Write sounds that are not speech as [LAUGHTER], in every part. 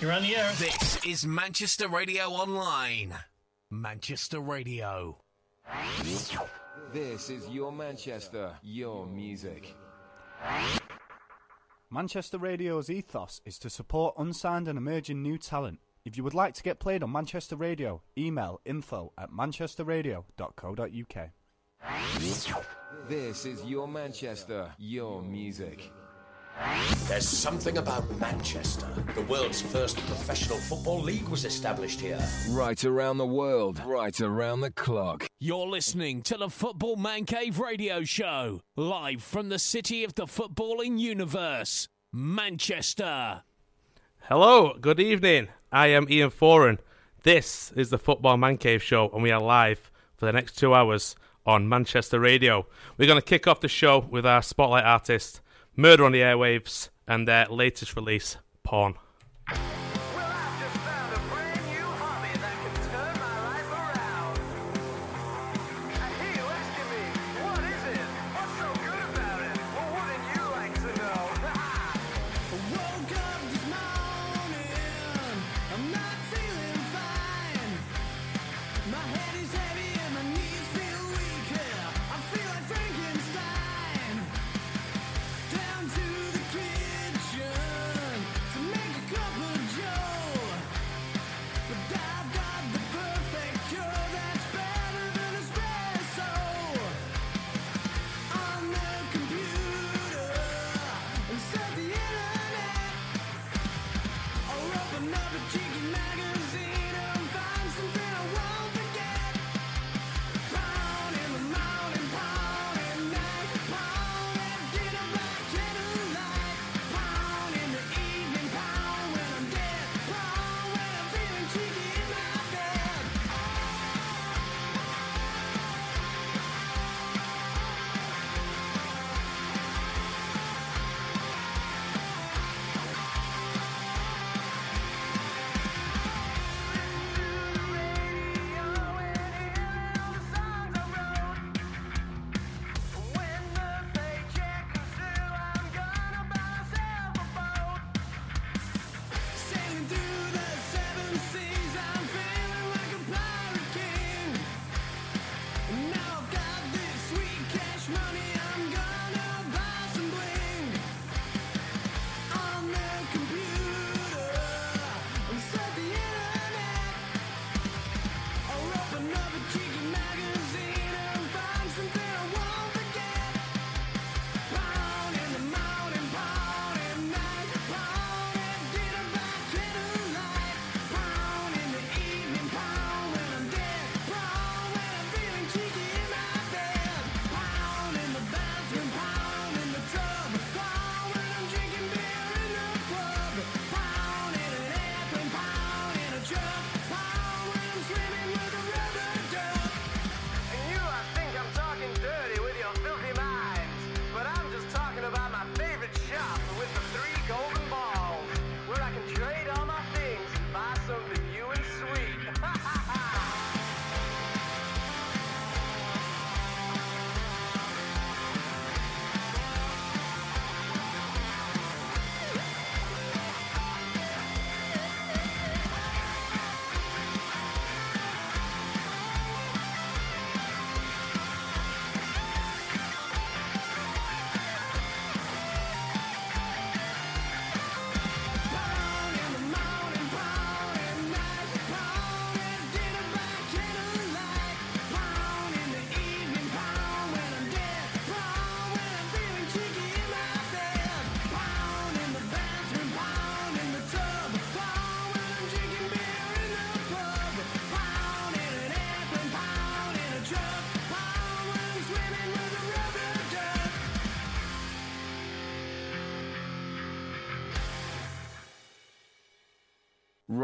You're on the air. This is Manchester Radio Online. Manchester Radio. This is your Manchester, your music. Manchester Radio's ethos is to support unsigned and emerging new talent. If you would like to get played on Manchester Radio, email info at manchesterradio.co.uk. This is your Manchester, your music. There's something about Manchester. The world's first professional football league was established here. Right around the world, right around the clock. You're listening to the Football Man Cave Radio Show, live from the city of the footballing universe, Manchester. Hello, good evening. I am Ian Foran. This is the Football Man Cave Show, and we are live for the next two hours on Manchester Radio. We're going to kick off the show with our spotlight artist, Murder on the Airwaves, and their latest release, Porn.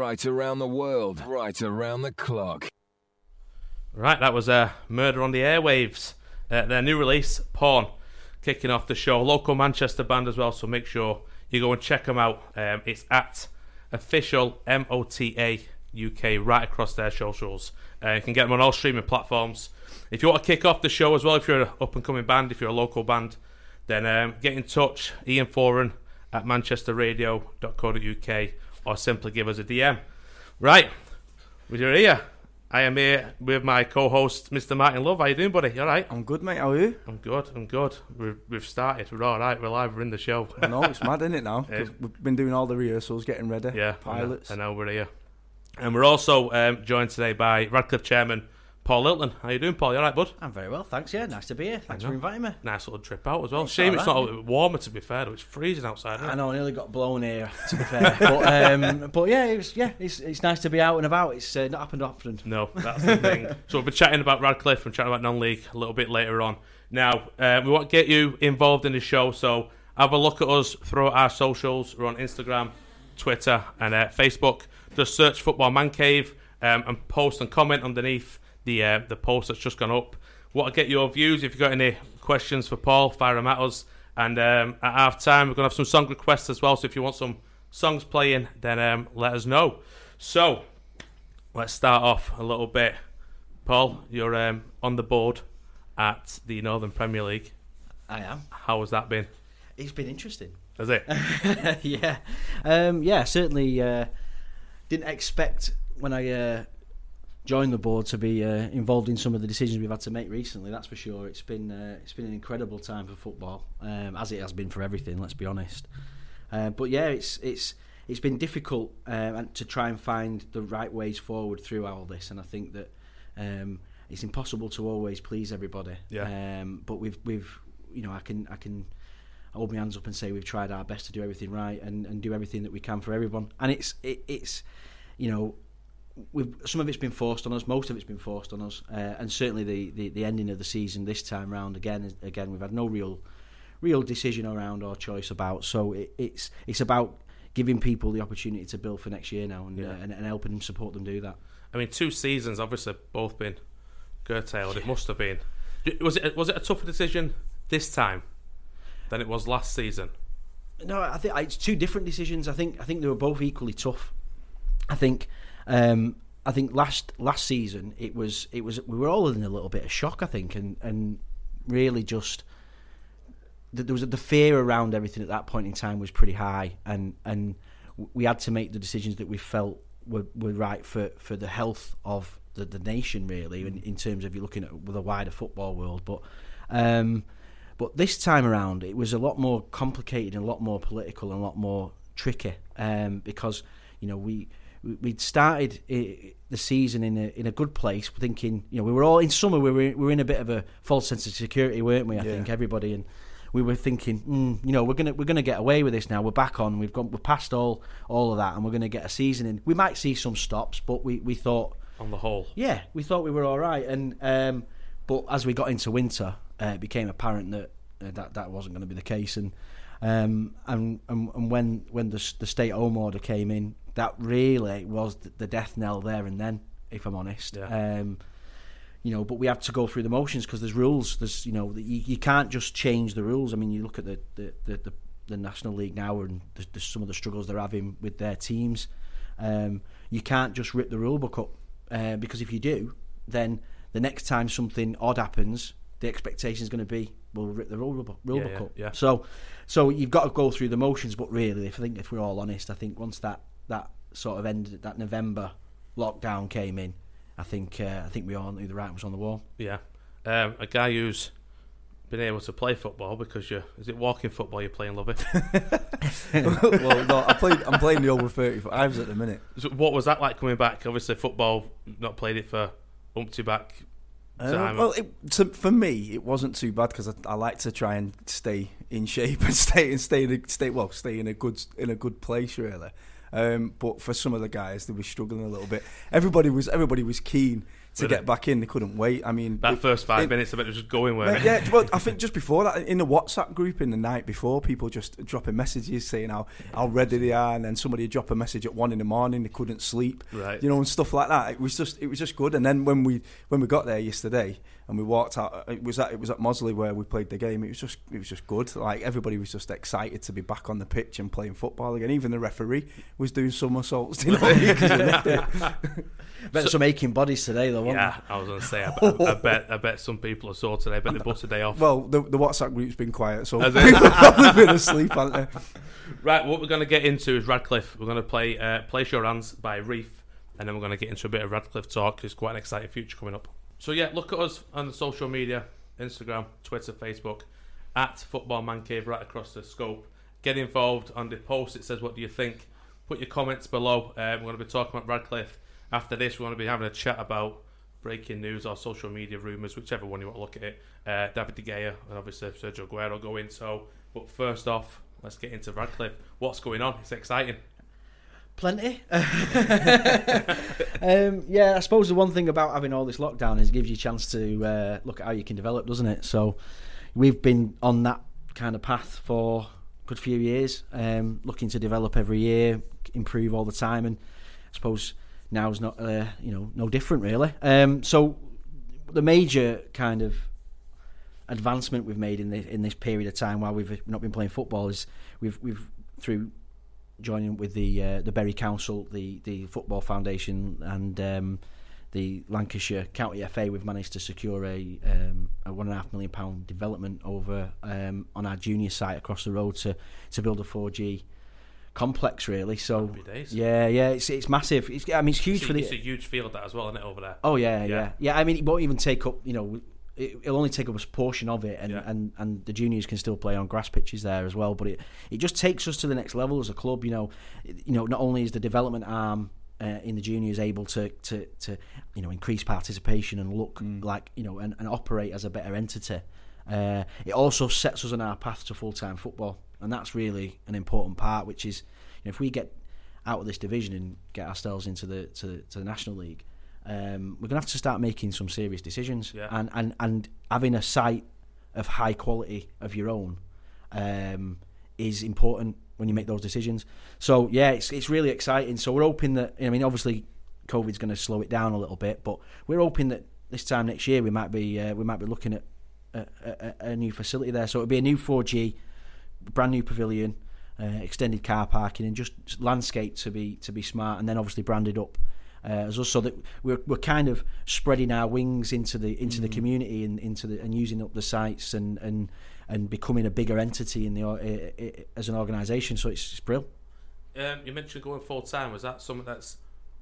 Right around the world, right around the clock. Right, that was uh, Murder on the Airwaves. Uh, their new release, Porn, kicking off the show. Local Manchester band as well, so make sure you go and check them out. Um, it's at official MOTA UK right across their socials. Uh, you can get them on all streaming platforms. If you want to kick off the show as well, if you're an up and coming band, if you're a local band, then um, get in touch. Ian Foran at manchesterradio.co.uk or simply give us a DM. Right, we're here. I am here with my co-host, Mr. Martin Love. How you doing, buddy? You all right? I'm good, mate. How are you? I'm good. I'm good. We've, we've started. We're all right. We're live. We're in the show. I know it's mad, isn't it? Now [LAUGHS] 'Cause we've been doing all the rehearsals, getting ready. Yeah, pilots. I know, I know we're here, and we're also um, joined today by Radcliffe chairman Paul Hilton. How you doing, Paul? You all right, bud? I'm very well, thanks. Yeah, nice to be here. Thanks for inviting me. Nice little trip out as well. It's Shame it's not a bit warmer to be fair. Though it's freezing outside. Isn't I it? know, I nearly got blown here. To be fair, but um, [LAUGHS] but yeah, it was, yeah, it's it's nice to be out and about. It's uh, not happened often. No, that's the thing. [LAUGHS] so we'll be chatting about Radcliffe and chatting about non-league a little bit later on. Now, uh, we want to get you involved in the show, so have a look at us through our socials. We're on Instagram, Twitter, and uh, Facebook. Just search Football Man Cave um, and post and comment underneath the uh, the post that's just gone up. Want to get your views? If you've got any questions for Paul, fire them at us. And um, at half time, we're going to have some song requests as well. So if you want some songs playing, then um, let us know. So let's start off a little bit. Paul, you're um, on the board at the Northern Premier League. I am. How has that been? It's been interesting. Has it? [LAUGHS] yeah, um, yeah, certainly. Uh, didn't expect when I uh, joined the board to be uh, involved in some of the decisions we've had to make recently. That's for sure. It's been uh, it's been an incredible time for football, um, as it has been for everything. Let's be honest. Uh, but yeah, it's it's it's been difficult um, and to try and find the right ways forward through all this, and I think that um, it's impossible to always please everybody. Yeah. Um, but we've we've you know I can I can hold my hands up and say we've tried our best to do everything right and, and do everything that we can for everyone. And it's it, it's you know we've some of it's been forced on us, most of it's been forced on us, uh, and certainly the, the, the ending of the season this time round again again we've had no real real decision around or choice about. So it, it's it's about giving people the opportunity to build for next year now and, Yeah. uh, and, and helping them support them do that. I mean, two seasons obviously both been curtailed. It must have been. Was it was it a tougher decision this time than it was last season? No, I think it's two different decisions. I think I think they were both equally tough. I think um, I think last last season it was it was we were all in a little bit of shock. I think and and really just th- there was the fear around everything at that point in time was pretty high, and and we had to make the decisions that we felt were, were right for, for the health of the, the nation, really, in, in terms of you looking at the wider football world. But um, but this time around, it was a lot more complicated and a lot more political and a lot more tricky um, because you know we- we'd started the season in a in a good place, thinking you know we were all in summer we were we were in a bit of a false sense of security, weren't we? I Yeah. think everybody and we were thinking, mm, you know, we're gonna we're gonna get away with this now. We're back on. We've gone we're past all all of that, and we're gonna get a season in. We might see some stops, but we we thought On the whole, yeah, we thought we were all right, and um, but as we got into winter, uh, it became apparent that uh, that that wasn't going to be the case, and um, and, and and when when the the stay at home order came in, that really was the, death knell there and then, if I'm honest. Yeah. Um, you know, but we have to go through the motions because there's rules. There's you know you, you can't just change the rules. I mean, you look at the the, the, the, the National League now and the, the, some of the struggles they're having with their teams. Um, you can't just rip the rule book up uh, because if you do, then the next time something odd happens, the expectation is going to be we'll rip the rule book, rule Yeah, book yeah, up. yeah. So, so you've got to go through the motions. But really, if I think if we're all honest, I think once that that sort of ended, that November lockdown came in, I think uh, I think we all knew the writing was on the wall. yeah. Um, a guy who's been able to play football because you're is it walking football you're playing, love it? [LAUGHS] well, no, I played. I'm playing the over 35s at the minute. So what was that like coming back? Obviously, football not played it for umpty back Uh, well, it, to, for me, it wasn't too bad because I, I like to try and stay in shape [LAUGHS] and stay and stay in a, stay well, stay in a good in a good place really. Um, but for some of the guys, they were struggling a little bit. Everybody was everybody was keen to Really? get back in. They couldn't wait. I mean, That it- first five it- minutes of it was just going where yeah, yeah, well, I think just before that, in the WhatsApp group in the night before, people just dropping messages saying how, how ready they are, and then somebody would drop a message at one in the morning, they couldn't sleep, Right. you know, and stuff like that. It was just, it was just good. And then when we when we got there yesterday and we walked out, it was at it was at Mossley where we played the game. It was just it was just good. Like everybody was just excited to be back on the pitch and playing football again. Even the referee was doing somersaults, you [LAUGHS] know, 'cause he loved it. [LAUGHS] Bet some aching bodies today, though. Wasn't Yeah, I was going to say, I bet, I [LAUGHS] bet, I bet some people are sore today. I bet they booked a day off. Well, the, the WhatsApp group's been quiet, so people have probably been asleep, haven't they? Right, what we're going to get into is Radcliffe. We're going to play uh, Place Your Hands by Reef, and then we're going to get into a bit of Radcliffe talk. There's quite an exciting future coming up. So, yeah, look at us on the social media Instagram, Twitter, Facebook, at Football Man Cave right across the scope. Get involved on the post. It says, What do you think? Put your comments below. Uh, we're going to be talking about Radcliffe. After this, we're going to be having a chat about breaking news or social media rumours, whichever one you want to look at it. Uh, David De Gea and obviously Sergio Aguero go in. So, but first off, let's get into Radcliffe. What's going on? It's exciting. Plenty. [LAUGHS] um, yeah, I suppose the one thing about having all this lockdown is it gives you a chance to uh, look at how you can develop, doesn't it? So we've been on that kind of path for a good few years, um, looking to develop every year, improve all the time, and I suppose now's not uh, you know no different really. Um, so the major kind of advancement we've made in this in this period of time while we've not been playing football is we've we've through joining with the uh, the Bury Council, the the Football Foundation, and um, the Lancashire County FA, we've managed to secure a um, a one and a half million pound development over um, on our junior site across the road to to build a 4G complex really so yeah yeah it's it's massive it's, I mean it's huge It's, for the it's a huge field that as well, isn't it, over there? Oh yeah, Yeah. yeah, yeah. I mean, it won't even take up. You know, it, it'll only take up a portion of it, and, Yeah. and, and the juniors can still play on grass pitches there as well. But it, it just takes us to the next level as a club. You know, you know, not only is the development arm. Uh, in the juniors, able to, to, to you know increase participation and look like you know and, and operate as a better entity. Uh, it also sets us on our path to full time football, and that's really an important part. Which is, you know, if we get out of this division and get ourselves into the to, to the national league, um, we're gonna have to start making some serious decisions Yeah. and, and and having a site of high quality of your own um, is important when you make those decisions. So yeah, it's it's really exciting. So we're hoping that I mean obviously COVID's going to slow it down a little bit, but we're hoping that this time next year we might be uh, we might be looking at a, a, a new facility there. So it'll be a new 4G, brand new pavilion, uh, extended car parking, and just landscape to be to be smart, and then obviously branded up. Uh, as us, so that we're we're kind of spreading our wings into the into the community and into the and using up the sites and and and becoming a bigger entity in the uh, uh, as an organisation. So it's, it's brilliant. Um, you mentioned going full time. Was that something that's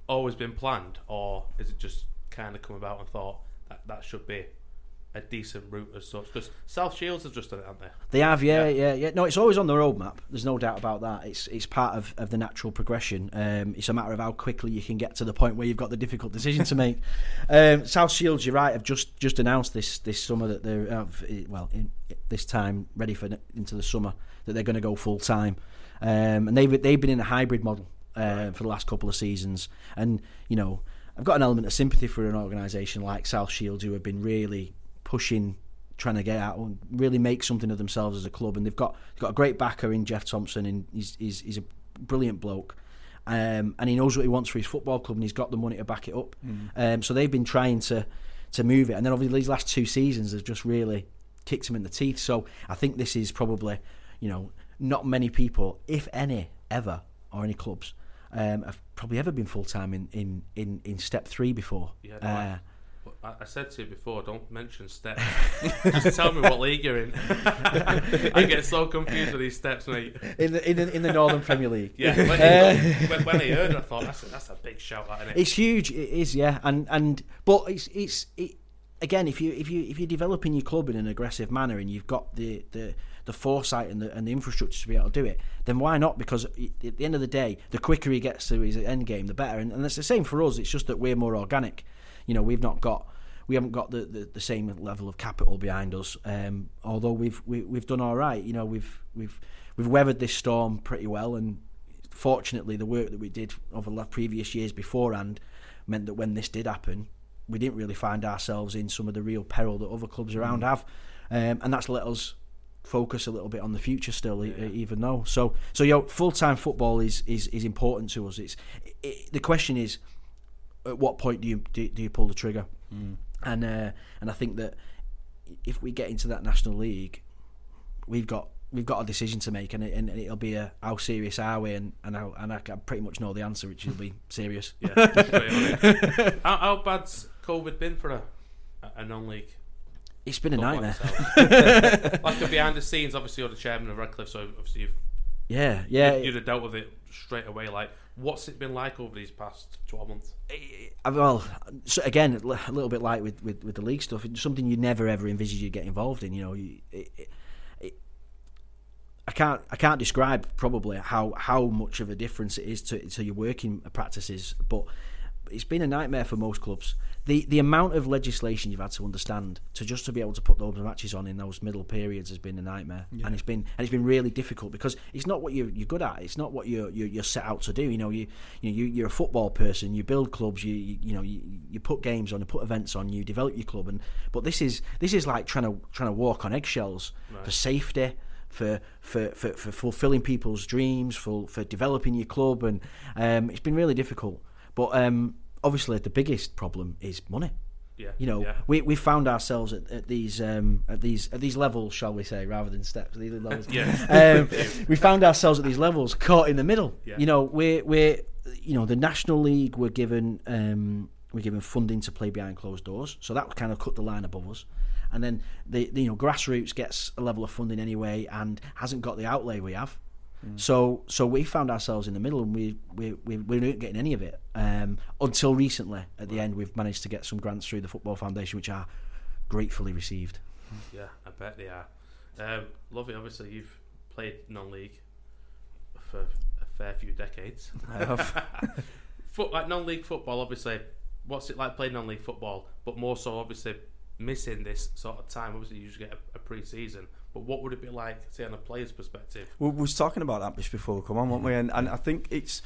always been planned, or is it just kind of come about and thought that that should be a decent route as such? Because South Shields have just done it, haven't they? They have, yeah, yeah, yeah. No, it's always on the roadmap. There's no doubt about that. It's it's part of, of the natural progression. Um, it's a matter of how quickly you can get to the point where you've got the difficult decision to make. [LAUGHS] um, South Shields, you're right. Have just just announced this this summer that they're uh, well in this time ready for into the summer that they're going to go full time, um, and they've they've been in a hybrid model uh, for the last couple of seasons, and you know. I've got an element of sympathy for an organisation like South Shields who have been really pushing trying to get out and really make something of themselves as a club. And they've got they've got a great backer in Geoff Thompson, and he's he's, he's a brilliant bloke. Um, and he knows what he wants for his football club, and he's got the money to back it up. Um, so they've been trying to to move it, and then obviously these last two seasons have just really kicked him in the teeth. So I think this is probably, you know, not many people, if any, ever, or any clubs, um, have probably ever been full time in, in, in, in step three before. Yeah, no, Uh, I, I, I said to you before, don't mention steps. [LAUGHS] Just tell me what league you're in. [LAUGHS] I get so confused with these steps, mate. in the in the, in the Northern Premier League. Yeah, when, Uh, when, when I heard it, I thought that's a, that's a big shout, that, isn't it? It's huge. It is, yeah, and and but it's it's it, again if you if you if you're developing your club in an aggressive manner and you've got the the the foresight and the and the infrastructure to be able to do it, then why not? Because at the end of the day, the quicker he gets to his end game, the better. And, and it's the same for us. It's just that we're more organic. You know, we've not got. We haven't got the, the, the same level of capital behind us, um, although we've we, we've done all right. You know, we've we've we've weathered this storm pretty well, and fortunately, the work that we did over the previous years beforehand meant that when this did happen, we didn't really find ourselves in some of the real peril that other clubs around Mm. have, um, and that's let us focus a little bit on the future still, e- even though. So, so yo, full time football is, is is important to us. It's it, the question is, at what point do you do, do you pull the trigger? Mm. And uh, and I think that if we get into that national league, we've got we've got a decision to make, and, it, and it'll be a how serious are we? And and, how, and I can pretty much know the answer, which will be [LAUGHS] serious. Yeah. [LAUGHS] straight on it. [LAUGHS] how, how bad's COVID been for a, a non-league? It's been a football nightmare. like the behind the scenes, obviously, you're the chairman of Radcliffe, so obviously you've Yeah, yeah. you'd, you'd have dealt with it straight away. Like, what's it been like over these past twelve months? Uh, Well, so again, a little bit like with, with, with the league stuff, it's something you never ever envisaged you'd get involved in. You know, you, it, it, I can't I can't describe probably how, how much of a difference it is to to your working practices, but it's been a nightmare for most clubs. The the amount of legislation you've had to understand to just to be able to put those matches on in those middle periods has been a nightmare, Yeah. and it's been and it's been really difficult because it's not what you're you're good at. It's not what you're you're, you're set out to do. You know, you you know, you you're a football person. You build clubs. You you, you know you, you put games on. You put events on. You develop your club. And but this is this is like trying to trying to walk on eggshells Right. for safety. For, for, for, for fulfilling people's dreams, for, for developing your club, and um, it's been really difficult. But um, obviously, the biggest problem is money. Yeah, You know, yeah. we we found ourselves at, at these um, at these at these levels, shall we say, rather than steps. These [LAUGHS] levels. Yeah. um, [LAUGHS] we found ourselves at these levels, caught in the middle. Yeah. You know, we're we're you know the national league were given um, we're given funding to play behind closed doors, so that kind of cut the line above us. And then the, the you know grassroots gets a level of funding anyway, and hasn't got the outlay we have. So so we found ourselves in the middle, and we we we, we weren't getting any of it um, until recently. At the end, we've managed to get some grants through the Football Foundation, which are gratefully received. [LAUGHS] Yeah, I bet they are. Um, Lovey, obviously, you've played non-league for a fair few decades. [LAUGHS] I have. [LAUGHS] Foot, like non-league football, obviously. What's it like playing non-league football? But more so, obviously, missing this sort of time. Obviously, you usually get a, a pre-season. But what would it be like, say, on a player's perspective? We we was talking about that just before we come on, weren't we? And, and I think it's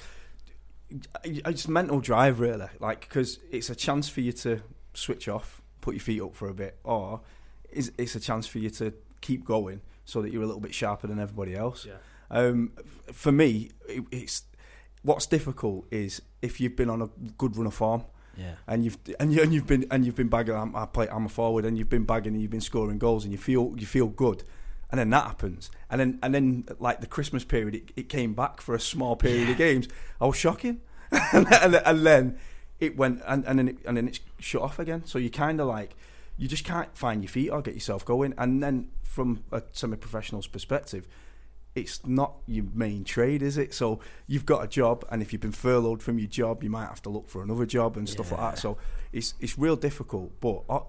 it's mental drive really, like because it's a chance for you to switch off, put your feet up for a bit, or it's, it's a chance for you to keep going so that you're a little bit sharper than everybody else. Yeah. Um, for me, it, it's what's difficult is if you've been on a good run of form. Yeah. And you've and, you, and you've been and you've been bagging. I'm, I play. I'm a forward, and you've been bagging, and you've been scoring goals, and you feel you feel good, and then that happens, and then and then like the Christmas period, it, it came back for a small period of games. I was shocking, [LAUGHS] and, then- and then it went, and, and then it, and then it's shut off again. So you kind of like you just can't find your feet or get yourself going, and then from a semi-professional's perspective, it's not your main trade, is it? So you've got a job, and if you've been furloughed from your job, you might have to look for another job and stuff like that. So it's it's real difficult. But uh,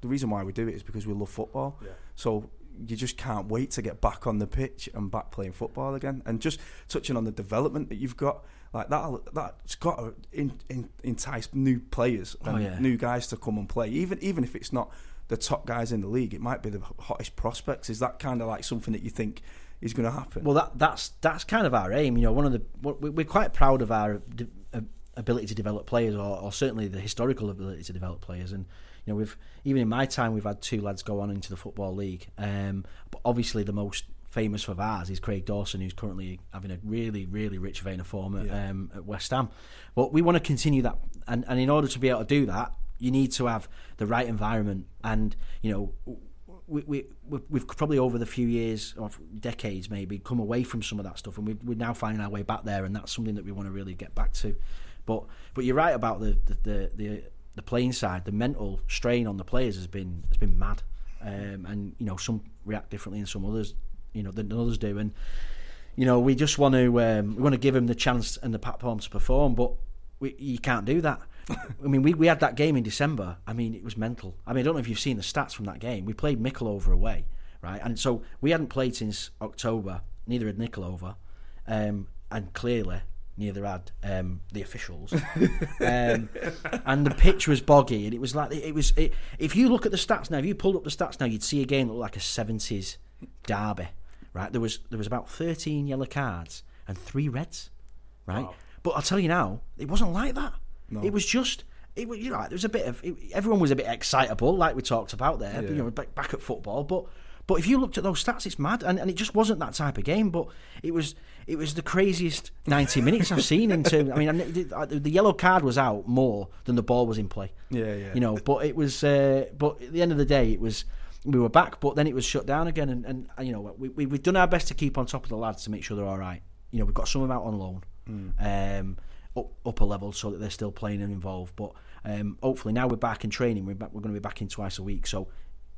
the reason why we do it is because we love football. Yeah. So you just can't wait to get back on the pitch and back playing football again. And just touching on the development that you've got, like that, that's got to in, in, entice new players Oh, and yeah. new guys to come and play. Even even if it's not the top guys in the league, it might be the hottest prospects. Is that kind of like something that you think is going to happen? Well, that that's that's kind of our aim. You know, one of the we- we're quite proud of our ability to develop players, or, or certainly the historical ability to develop players. And you know, we've even in my time, we've had two lads go on into the football league. Um, but obviously, the most famous of ours is Craig Dawson, who's currently having a really, really rich vein of form at, Yeah. um, at West Ham. But we want to continue that, and, and in order to be able to do that, you need to have the right environment, and you know. We, we, we- we've probably over the few years or decades maybe come away from some of that stuff and we, we're now finding our way back there and that's something that we want to really get back to but but you're right about the the, the, the, the playing side the mental strain on the players has been has been mad um, and you know some react differently than some others you know than others do and you know we just want to um, we want to give them the chance and the platform to perform but we, you can't do that [LAUGHS] I mean, we, we had that game in December. I mean, it was mental. I mean, I don't know if you've seen the stats from that game. We played Mickleover away, right? And so we hadn't played since October. Neither had Mickleover, um, and clearly neither had um, the officials. [LAUGHS] um, and the pitch was boggy, and it was like it was. It, if you look at the stats now, if you pulled up the stats now, you'd see a game that looked like a seventies derby, right? There was there was about thirteen yellow cards and three reds, right? Wow. But I'll tell you now, it wasn't like that. No. It was just. It was, you know, there was a bit of it, everyone was a bit excitable, like we talked about there. Yeah. You know, back, back at football, but but if you looked at those stats, it's mad, and, and it just wasn't that type of game. But it was it was the craziest ninety minutes I've seen in terms. I mean, the, the yellow card was out more than the ball was in play. Yeah, yeah. You know, but it was. Uh, but at the end of the day, it was. We were back, but then it was shut down again, and, and, you know we, we we've done our best to keep on top of the lads to make sure they're all right. You know, we've got some of them out on loan, um, up, upper level, so that they're still playing and involved. But um, hopefully now we're back in training. We're back, we're going to be back in twice a week, so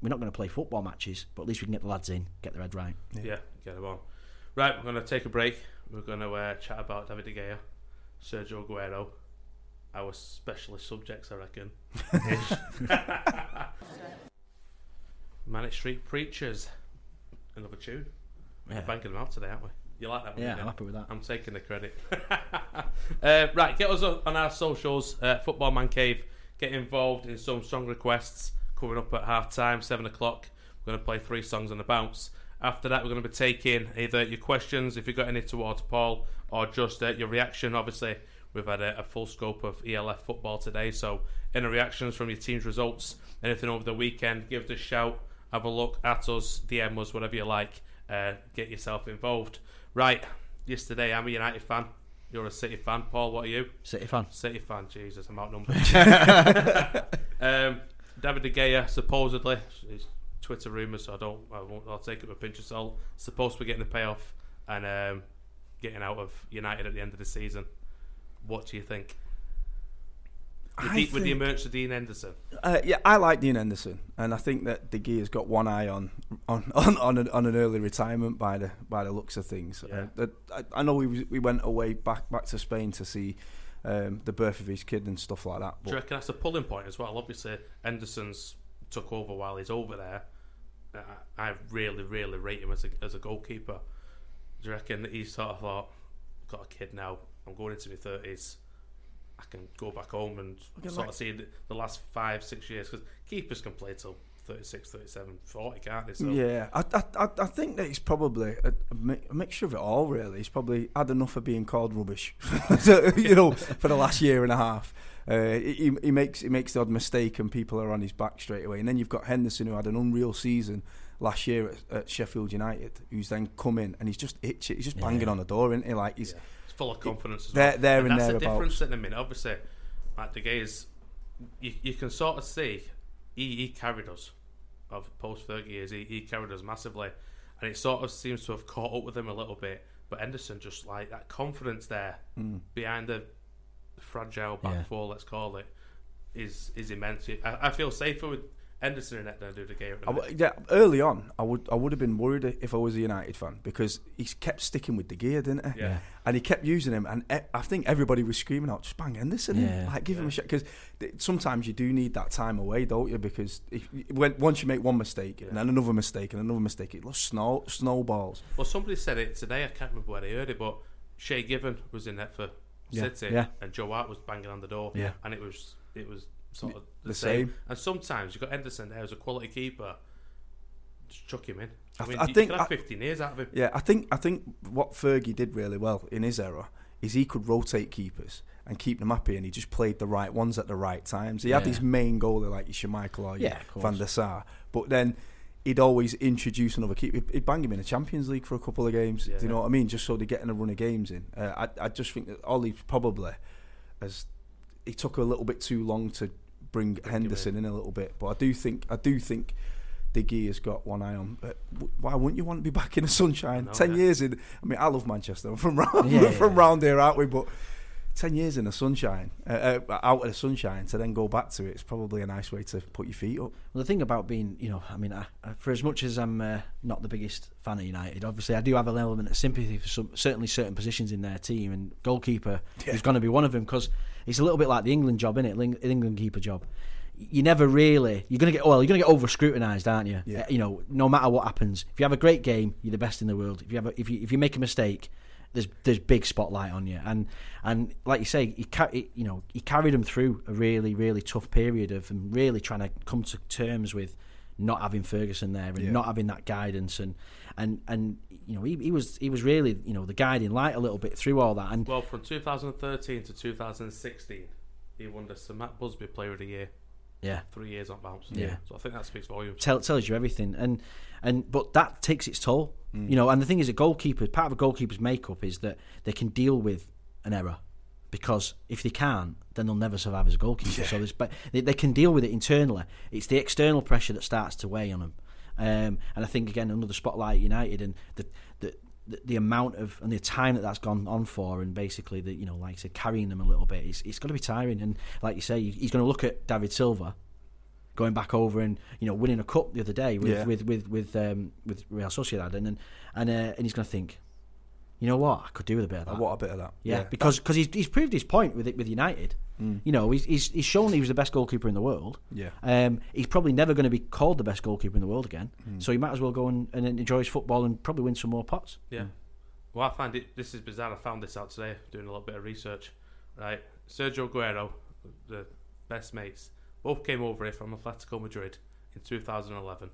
we're not going to play football matches, but at least we can get the lads in, get their head right. Yeah, get them on. Right, we're going to take a break. We're going to uh, chat about David De Gea, Sergio Aguero, our specialist subjects, I reckon. [LAUGHS] Manic Street Preachers. Another tune. Yeah. Banking them out today, aren't we? You like that one? Yeah, I'm happy with that. I'm taking the credit. [LAUGHS] uh, right, get us on our socials, uh, Football Man Cave. Get involved in some song requests coming up at half time, 7 o'clock. We're going to play three songs on the bounce. After that, we're going to be taking either your questions, if you've got any towards Paul, or just uh, your reaction. Obviously, we've had a, a full scope of EFL football today, so any reactions from your team's results, anything over the weekend, give us a shout, have a look at us, DM us, whatever you like. Uh, get yourself involved. Right, yesterday I'm a United fan. You're a City fan, Paul. What are you? City fan. City fan. Jesus, I'm outnumbered. [LAUGHS] um, David De Gea supposedly, Twitter rumours, so I don't. I won't. I'll take it with a pinch of salt. Supposed to be getting the payoff and um, getting out of United at the end of the season. What do you think? With, I the, with the emergence of Dean Henderson. Uh, yeah, I like Dean Henderson, and I think that De Gea's got one eye on on [LAUGHS] on, on, an, on an early retirement by the by the looks of things. Yeah. Uh, I, I know we we went away back back to Spain to see um, the birth of his kid and stuff like that. Do you reckon that's a pulling point as well? Obviously, Henderson's took over while he's over there. Uh, I really, really rate him as a, as a goalkeeper. Do you reckon that he sort of thought, got a kid now, I'm going into my 30s, I can go back home and sort like- of see the, the last five, six years? Because keepers can play till 36, 37, 40, can't they? So, yeah, I, I I I think that he's probably a, a, mixture of it all. Really, he's probably had enough of being called rubbish, [LAUGHS] So, you know, for the last year and a half. Uh, he, he makes he makes the odd mistake and people are on his back straight away. And then you've got Henderson who had an unreal season last year at, at Sheffield United, who's then come in and he's just itching, he's just banging on the door, isn't he? Like he's It's full of confidence as There- well. there and that's the thereabouts. difference in a minute. Obviously, Matt De Gea is. You, you can sort of see he, he carried us of post Fergie years. He, he carried us massively, and it sort of seems to have caught up with him a little bit. But Henderson just like that confidence there Mm. behind the fragile back Yeah. four, let's call it, is is immense. I, I feel safer with Henderson in it than I do De Gea. The I yeah, early on, I would I would have been worried if I was a United fan because he kept sticking with De Gea, didn't he? Yeah. And he kept using him, and e- I think everybody was screaming out, "Just bang Henderson, in. Yeah. like give him a shot." Because sometimes you do need that time away, don't you? Because if, when once you make one mistake and then another mistake and another mistake, it just snow, snowballs. Well, somebody said it today. I can't remember where they heard it, but Shay Given was in there for Yeah, City, yeah. and Joe Hart was banging on the door, Yeah. and it was it was sort of the, The same. same. And sometimes you have got Henderson there as a quality keeper, just chuck him in. I, I mean, I you think have I- 15 years out of him. Yeah, I think I think what Fergie did really well in his era is he could rotate keepers and keep them happy, and he just played the right ones at the right times. He had his main goalie like your Schmeichel or your Yeah. Van der Sar, but then he'd always introduce another keeper. He'd, bang him in the Champions League for a couple of games. Yeah. Do you know what I mean? Just so they're getting a run of games in. Uh, I I just think that Ole probably as he took a little bit too long to bring Henderson in. a little bit, but I do think I do think. De Gea's got one eye on. Uh, why wouldn't you want to be back in the sunshine? know, Ten yeah. years in. I mean, I love Manchester. I'm from round, Yeah, [LAUGHS] from round here, aren't we? But ten years in the sunshine, uh, uh, out of the sunshine, to then go back to it, it's probably a nice way to put your feet up. Well, the thing about being, you know, I mean, I, I, for as much as I'm uh, not the biggest fan of United, obviously I do have an element of sympathy for some, certainly certain positions in their team, and goalkeeper is going to be one of them because it's a little bit like the England job, isn't it? The England keeper job. You never really, you're going to get, well, you're going to get over scrutinised, aren't you? Yeah. You know, no matter what happens. If you have a great game, you're the best in the world. If you have, a, if you if you make a mistake, there's there's big spotlight on you, and and like you say, he, ca- he you know he carried them through a really really tough period of them really trying to come to terms with not having Ferguson there and Yeah. not having that guidance and and and you know he, he was he was really you know the guiding light a little bit through all that and Well, from 2013 to 2016, he won the Sir Matt Busby Player of the Year. Yeah. Three years on bounce. Yeah. So I think that speaks volumes. tell, tells you everything and and but that takes its toll you know and the thing is a goalkeeper part of a goalkeeper's makeup is that they can deal with an error because if they can't then they'll never survive as a goalkeeper so there's but they, they can deal with it internally it's the external pressure that starts to weigh on them um, and I think again another spotlight United and the, the the, amount of and the time that that's gone on for, and basically the you know like I said, carrying them a little bit, it's, it's going to be tiring. And like you say, he's going to look at David Silva, going back over and you know winning a cup the other day with Yeah. with with with um, with Real Sociedad, and and and, uh, and he's going to think, you know what, I could do with a bit of I that. want a bit of that. Yeah, because cause he's he's proved his point with it with United. Mm. You know, he's, he's he's shown he was the best goalkeeper in the world. Yeah. Um, he's probably never going to be called the best goalkeeper in the world again. Mm. So he might as well go and, and enjoy his football and probably win some more pots. Yeah. Well, I find it. This is bizarre. I found this out today doing a little bit of research. Right, Sergio Aguero, the best mates, both came over here from Atletico Madrid in 2011,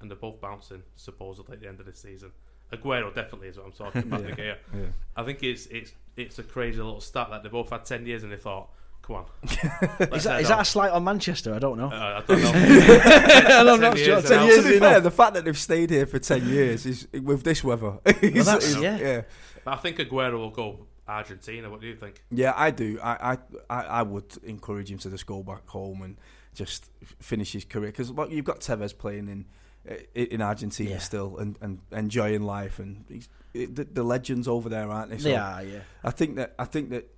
and they're both bouncing supposedly at the end of this season. Aguero definitely is what I'm talking about. [LAUGHS] Yeah. Gea. Yeah. I think it's it's it's a crazy little stat that they both had 10 years and they thought, come on. [LAUGHS] Is that, is that a slight on Manchester? I don't know. Uh, I [LAUGHS] don't know. I'm not sure. Ten years to be fair, the fact that they've stayed here for ten years is with this weather. [LAUGHS] is- that's- is- yeah. yeah. But I think Aguero will go Argentina. What do you think? Yeah, I do. I, I, I, I would encourage him to just go back home and just finish his career because well, you've got Tevez playing in in Argentina Yeah. still and, and enjoying life, and he's, the, the legends over there, aren't they? So They are, yeah. I think that I think that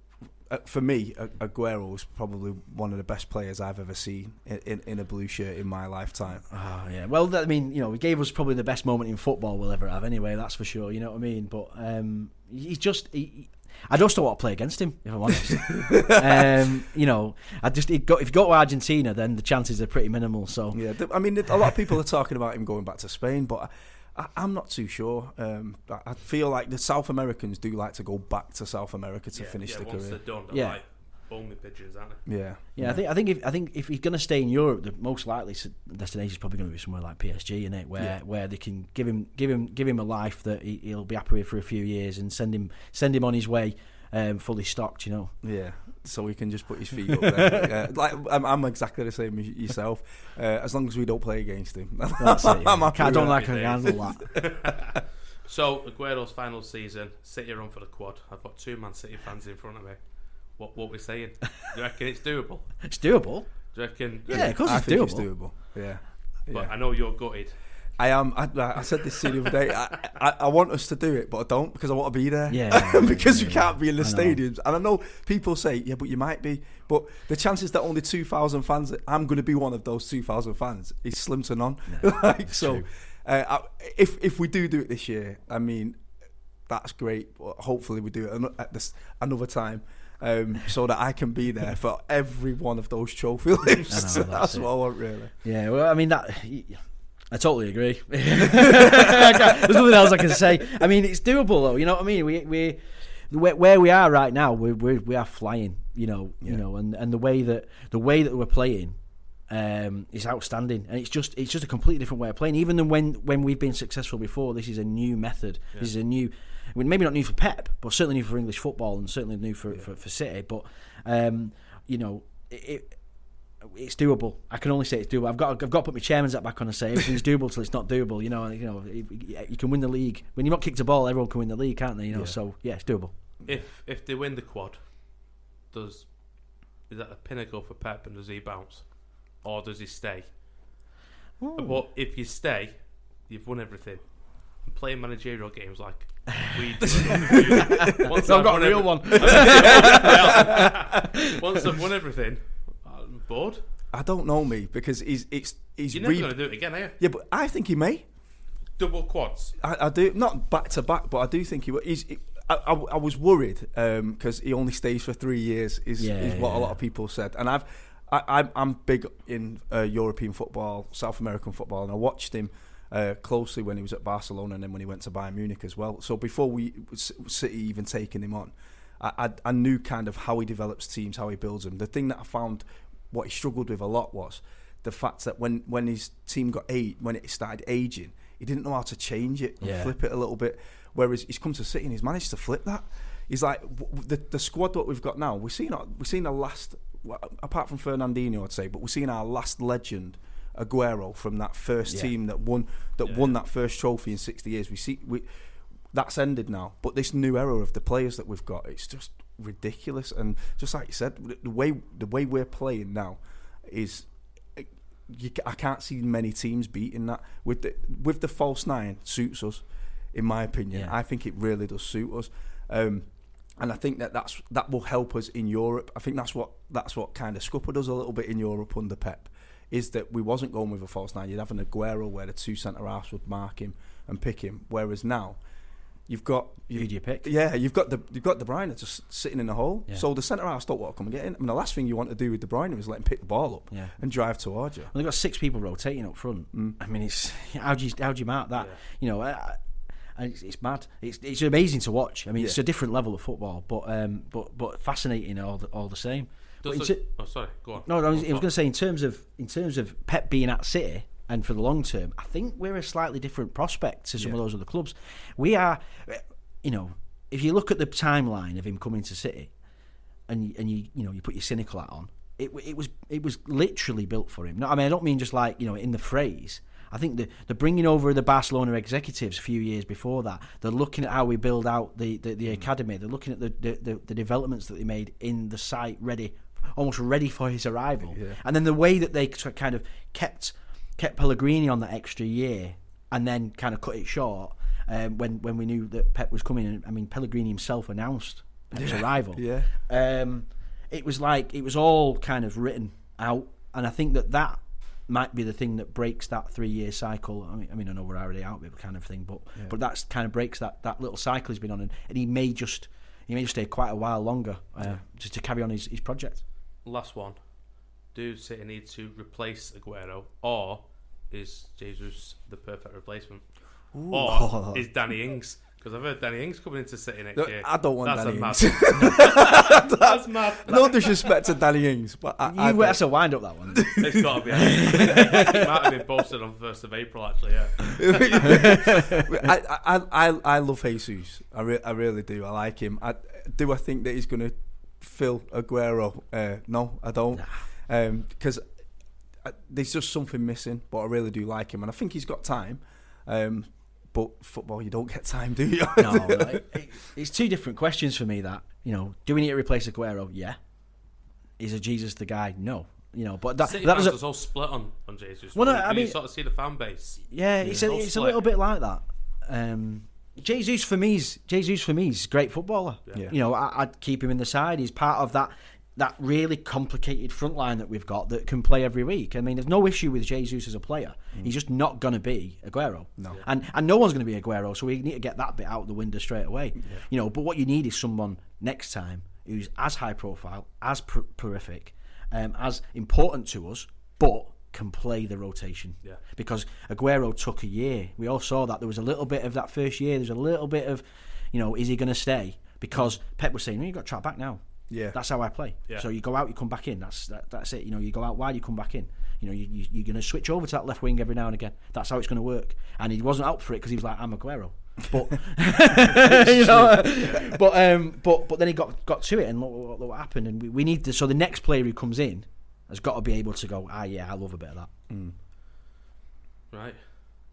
uh, for me, Aguero was probably one of the best players I've ever seen in, in, in a blue shirt in my lifetime. Oh, yeah. Well, that, I mean, you know, he gave us probably the best moment in football we'll ever have, anyway. That's for sure. You know what I mean? But um, he's just. He, I just don't want to play against him, if I'm honest. [LAUGHS] um, you know, I just if you go to Argentina, then the chances are pretty minimal. So Yeah, I mean, a lot of people are talking about him going back to Spain, but I, I'm not too sure. Um, I, I feel like the South Americans do like to go back to South America to yeah, finish yeah, the once career. they're done, they're Yeah. like bowling pigeons, aren't they? Yeah, Yeah, I think I think if I think if he's going to stay in Europe, the most likely destination is probably going to be somewhere like PSG, in it, where Yeah. where they can give him give him give him a life that he, he'll be happy with for a few years and send him send him on his way, um, fully stocked. You know. Yeah, so he can just put his feet up there. [LAUGHS] yeah, like I'm, I'm exactly the same as yourself. Uh, as long as we don't play against him, [LAUGHS] That's it, yeah. I'm happy I with don't like I can handle that. [LAUGHS] So Aguero's final season, City run for the quad. I've got two Man City fans in front of me. What what we saying? Do you reckon it's doable? It's doable. Do you reckon? Yeah, of course I it's think doable. it's doable. Yeah, But yeah. I know you're gutted. I am. I, I said this to you the other day. I, I, I want us to do it, but I don't because I want to be there. Yeah, [LAUGHS] because yeah, we can't be in the stadiums. And I know people say, yeah, but you might be. But the chances that only two thousand fans, I'm going to be one of those two thousand fans, is slim to none. [LAUGHS] like so, uh, if if we do do it this year, I mean, that's great. But hopefully, we do it at this another time. Um, so that I can be there for every one of those trophy lifts. [LAUGHS] Know, that's that's what I want, really. Yeah, well, I mean that. I totally agree. [LAUGHS] There's nothing else I can say. I mean, it's doable though. You know what I mean? We we where, where we are right now, we we we are flying. You know, you know, and and the way that the way that we're playing. Um, is outstanding, and it's just it's just a completely different way of playing. Even than when when we've been successful before, this is a new method. This is a new, I mean, maybe not new for Pep, but certainly new for English football, and certainly new for for, for City. But um, you know, it, it, it's doable. I can only say it's doable. I've got I've got to put my chairman's hat back on and say everything's [LAUGHS] doable till it's not doable. You know, you know, you you can win the league when you're not kicked a ball. Everyone can win the league, can't they? You know, Yeah. so yeah, it's doable. If if they win the quad, does is that the pinnacle for Pep and does he bounce, or does he stay? But if you stay, you've won everything. And playing managerial games like we do. [LAUGHS] Once I've got a real every- one. [LAUGHS] Once I've won everything, I'm bored. I don't know me because he's it's he's You're never re- going to do it again, are you? yeah, but I think he may. Double quads. I, I do not back to back, but I do think he. will. He's. He, I, I, I was worried because he only stays for three years. Is, Yeah, is what yeah. a lot of people said, and I've. I, I'm, I'm big in uh, European football, South American football, and I watched him uh, closely when he was at Barcelona and then when he went to Bayern Munich as well. So before we City even taking him on, I, I, I knew kind of how he develops teams, how he builds them. The thing that I found what he struggled with a lot was the fact that when when his team got eight, when it started aging, he didn't know how to change it and Yeah. flip it a little bit. Whereas he's come to City and he's managed to flip that. He's like the the squad that we've got now. We've seen our- we've seen the last apart from Fernandinho, I'd say, but we've seen our last legend. Aguero from that first Yeah. team that won that won that first trophy in sixty years. We see we that's ended now. But this new era of the players that we've got, it's just ridiculous. And just like you said, the way the way we're playing now is. You, I can't see many teams beating that with the with the false nine suits us, in my opinion. Yeah. I think it really does suit us, um, and I think that that's that will help us in Europe. I think that's what that's what kind of scuppered us a little bit in Europe under Pep, is that we wasn't going with a false nine. You'd have an Aguero where the two centre halves would mark him and pick him, whereas now you've got Who do you pick? yeah, you've got the you've got De Bruyne just sitting in the hole. Yeah. So the centre halves don't want to come and get in. I mean, the last thing you want to do with De Bruyne is let him pick the ball up Yeah. and drive towards you. Well, they've got six people rotating up front. Mm. I mean, it's [LAUGHS] how do you how do you mark that? You know, uh, and it's, it's mad. It's it's amazing to watch. I mean, it's a different level of football, but um, but but fascinating all the, all the same. But Does in ter- oh, sorry, go on. No, I was, was going to say in terms of in terms of Pep being at City and for the long term, I think we're a slightly different prospect to some of those other clubs. We are, you know, if you look at the timeline of him coming to City, and and you you know you put your cynical hat on, it it was it was literally built for him. No, I mean I don't mean just like you know in the phrase. I think the the bringing over the Barcelona executives a few years before that, they're looking at how we build out the, the, the mm. academy. They're looking at the, the, the, the developments that they made in the site ready, almost ready for his arrival. And then the way that they kind of kept kept Pellegrini on that extra year and then kind of cut it short um, when when we knew that Pep was coming. And I mean Pellegrini himself announced Pep's arrival. Yeah. Um, it was like it was all kind of written out, and I think that that might be the thing that breaks that three-year cycle. I mean, I mean, I know we're already out of it, kind of thing, but but that's kind of breaks that, that little cycle he's been on, and, and he may just he may just stay quite a while longer uh, just to carry on his, his project. Last one. Do City need to replace Aguero, or is Jesus the perfect replacement? Or [LAUGHS] is Danny Ings? Because I've heard Danny Ings coming into City next No, year. I don't want That's Danny a mad. Ings. [LAUGHS] That's mad. no disrespect to Danny Ings, but I, You I that's a wind up that one. [LAUGHS] It's got to be. it might have been posted on first of April, actually. Yeah. I, I, I, I love Jesus. I, re- I really do. I like him. I, do I think that he's going to fill Aguero? Uh, no, I don't. Because there's just something missing, but I really do like him. And I think he's got time. Um, but football, you don't get time, do you? no, [LAUGHS] no it, it- it's two different questions for me. That you know, do we need to replace Aguero? Yeah. Is a Jesus the guy? No. You know, but that City that was are a, so split on, on Jesus. Well, no, You- I you mean- sort of see the fan base. Yeah, it's a, So it's a little bit like that. Um, Jesus for me is Jesus for me is a great footballer. Yeah. You know, I, I'd keep him in the side. He's part of that that really complicated front line that we've got that can play every week. I mean, there's no issue with Jesus as a player. He's just not going to be Aguero. No. And and no one's going to be Aguero, so we need to get that bit out the window straight away. You know, but what you need is someone next time who's as high profile, as pr- prolific, um, as important to us, but can play the rotation. Yeah. Because Aguero took a year. We all saw that there was a little bit of that first year. There's a little bit of, you know, is he going to stay? Because Pep was saying, no, you've got to track back now. Yeah. That's how I play. Yeah. So you go out, you come back in. That's that, that's it. You know, you go out wide, you come back in. You know, you, you, you're going to switch over to that left wing every now and again. That's how it's going to work. And he wasn't up for it because he was like, I'm Aguero. But [LAUGHS] [LAUGHS] you know, [LAUGHS] but um, but but then he got got to it, and look, look, look what happened. And we, we need to. So the next player who comes in has got to be able to go. Ah, yeah, I love a bit of that. Right.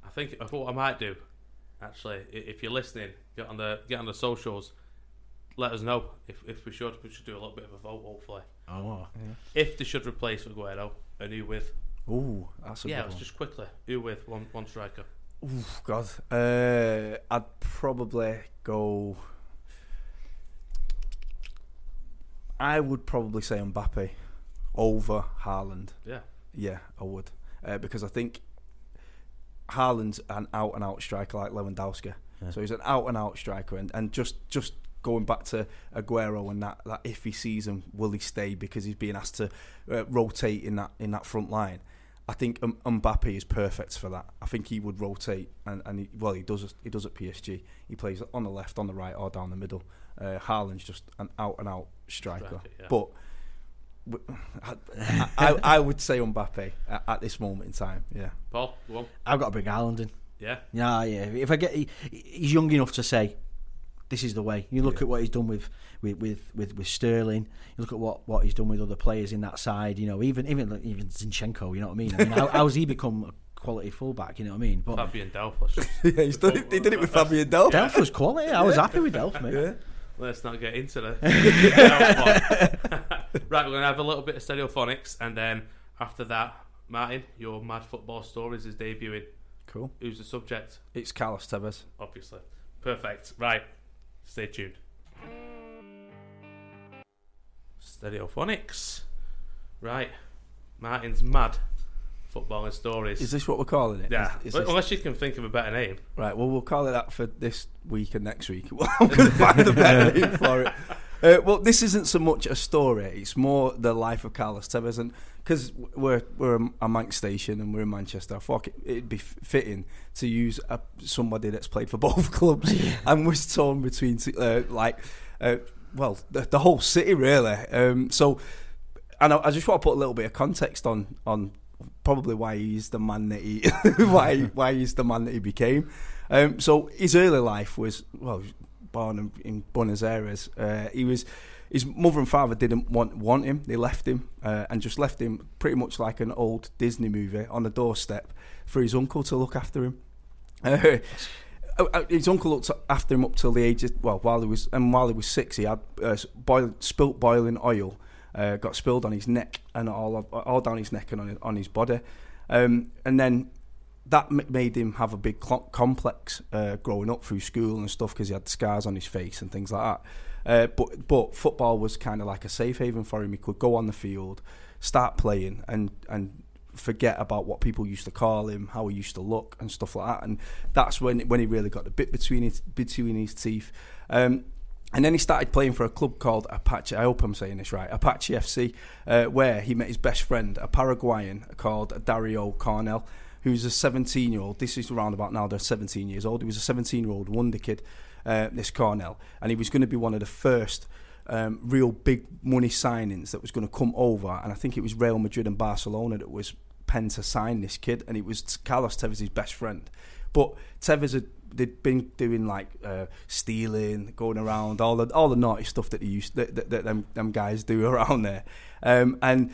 I think I thought what I might do, actually, if you're listening, get on the get on the socials. Let us know if, if we should. We should do a little bit of a vote, hopefully. Oh, If they should replace Aguero, and who with? Ooh, that's a yeah, good let's just quickly. Who with one one striker? Ooh, God. Uh, I'd probably go. I would probably say Mbappe over Haaland. Yeah. Yeah, I would. Uh, because I think Haaland's an out and out striker like Lewandowski. So he's an out and out striker. And, and just, just going back to Aguero and that, that iffy season, will he stay because he's being asked to uh, rotate in that in that front line? I think um, Mbappe is perfect for that. I think he would rotate, and, and he, well, he does. He does at PSG. He plays on the left, on the right, or down the middle. Uh, Haaland's just an out and out striker. Striker, yeah. But I, I, I would say Mbappe at, at this moment in time. Yeah. Paul, go on. I've got to bring Haaland in. Yeah. Yeah, yeah. If I get, he, he's young enough to say, this is the way. You look at what he's done with, with, with, with, with Sterling. You look at what, what he's done with other players in that side. You know, even even even Zinchenko. You know what I mean? I mean, how, how's he become a quality fullback? You know what I mean? But Fabian Delph. was [LAUGHS] yeah, he's done it, he did it with Fabian [LAUGHS] Delph. Delph was quality. I was happy with Delph, mate. Yeah. Let's not get into the. [LAUGHS] right, we're going to have a little bit of stereophonics, and then after that, Martin, your Mad Football Stories is debuting. Cool. Who's the subject? It's Carlos Tevez. Obviously. Perfect. Right. Stay tuned. Stereophonics. Right. Martin's Mad Footballing Stories. Is this what we're calling it? Yeah. Is- is unless you can think of a better name. Right, well, we'll call it that for this week and next week. [LAUGHS] I'm going to find a better [LAUGHS] name for it. Uh, well, this isn't so much a story; it's more the life of Carlos Tevez, and because we're we're a, Manc station and we're in Manchester, I thought it, it'd be fitting to use a, somebody that's played for [LAUGHS] both clubs and was torn between t- uh, like, uh, well, the, the whole city really. Um, so, and I, I just want to put a little bit of context on on probably why he's the man that he [LAUGHS] why [LAUGHS] why he's the man that he became. Um, so his early life was well, born in, Buenos Aires. Uh, he was his mother and father didn't want want him. They left him uh, and just left him pretty much like an old Disney movie on the doorstep for his uncle to look after him. [LAUGHS] Uh, uh, his uncle looked after him up till the age of well while he was and while he was six he had uh, boil, spilt boiling oil uh, got spilled on his neck and all all down his neck and on his, on his body um, and then that made him have a big complex uh, growing up through school and stuff because he had scars on his face and things like that uh, but but football was kind of like a safe haven for him he could go on the field start playing and and forget about what people used to call him, how he used to look, and stuff like that. And that's when when he really got the bit between his between his teeth. Um, and then he started playing for a club called Apache. I hope I'm saying this right. Apache FC, uh, where he met his best friend, a Paraguayan called Dario Cornell, who's a 17 year old. This is around about now. They're 17 years old. He was a 17 year old wonder kid. Uh, this Cornell, and he was going to be one of the first um, real big money signings that was going to come over, and I think it was Real Madrid and Barcelona that was penned to sign this kid, and it was Carlos Tevez' best friend. But Tevez had they'd been doing like uh, stealing, going around all the all the naughty stuff that they used that, that, that them them guys do [LAUGHS] around there, um, and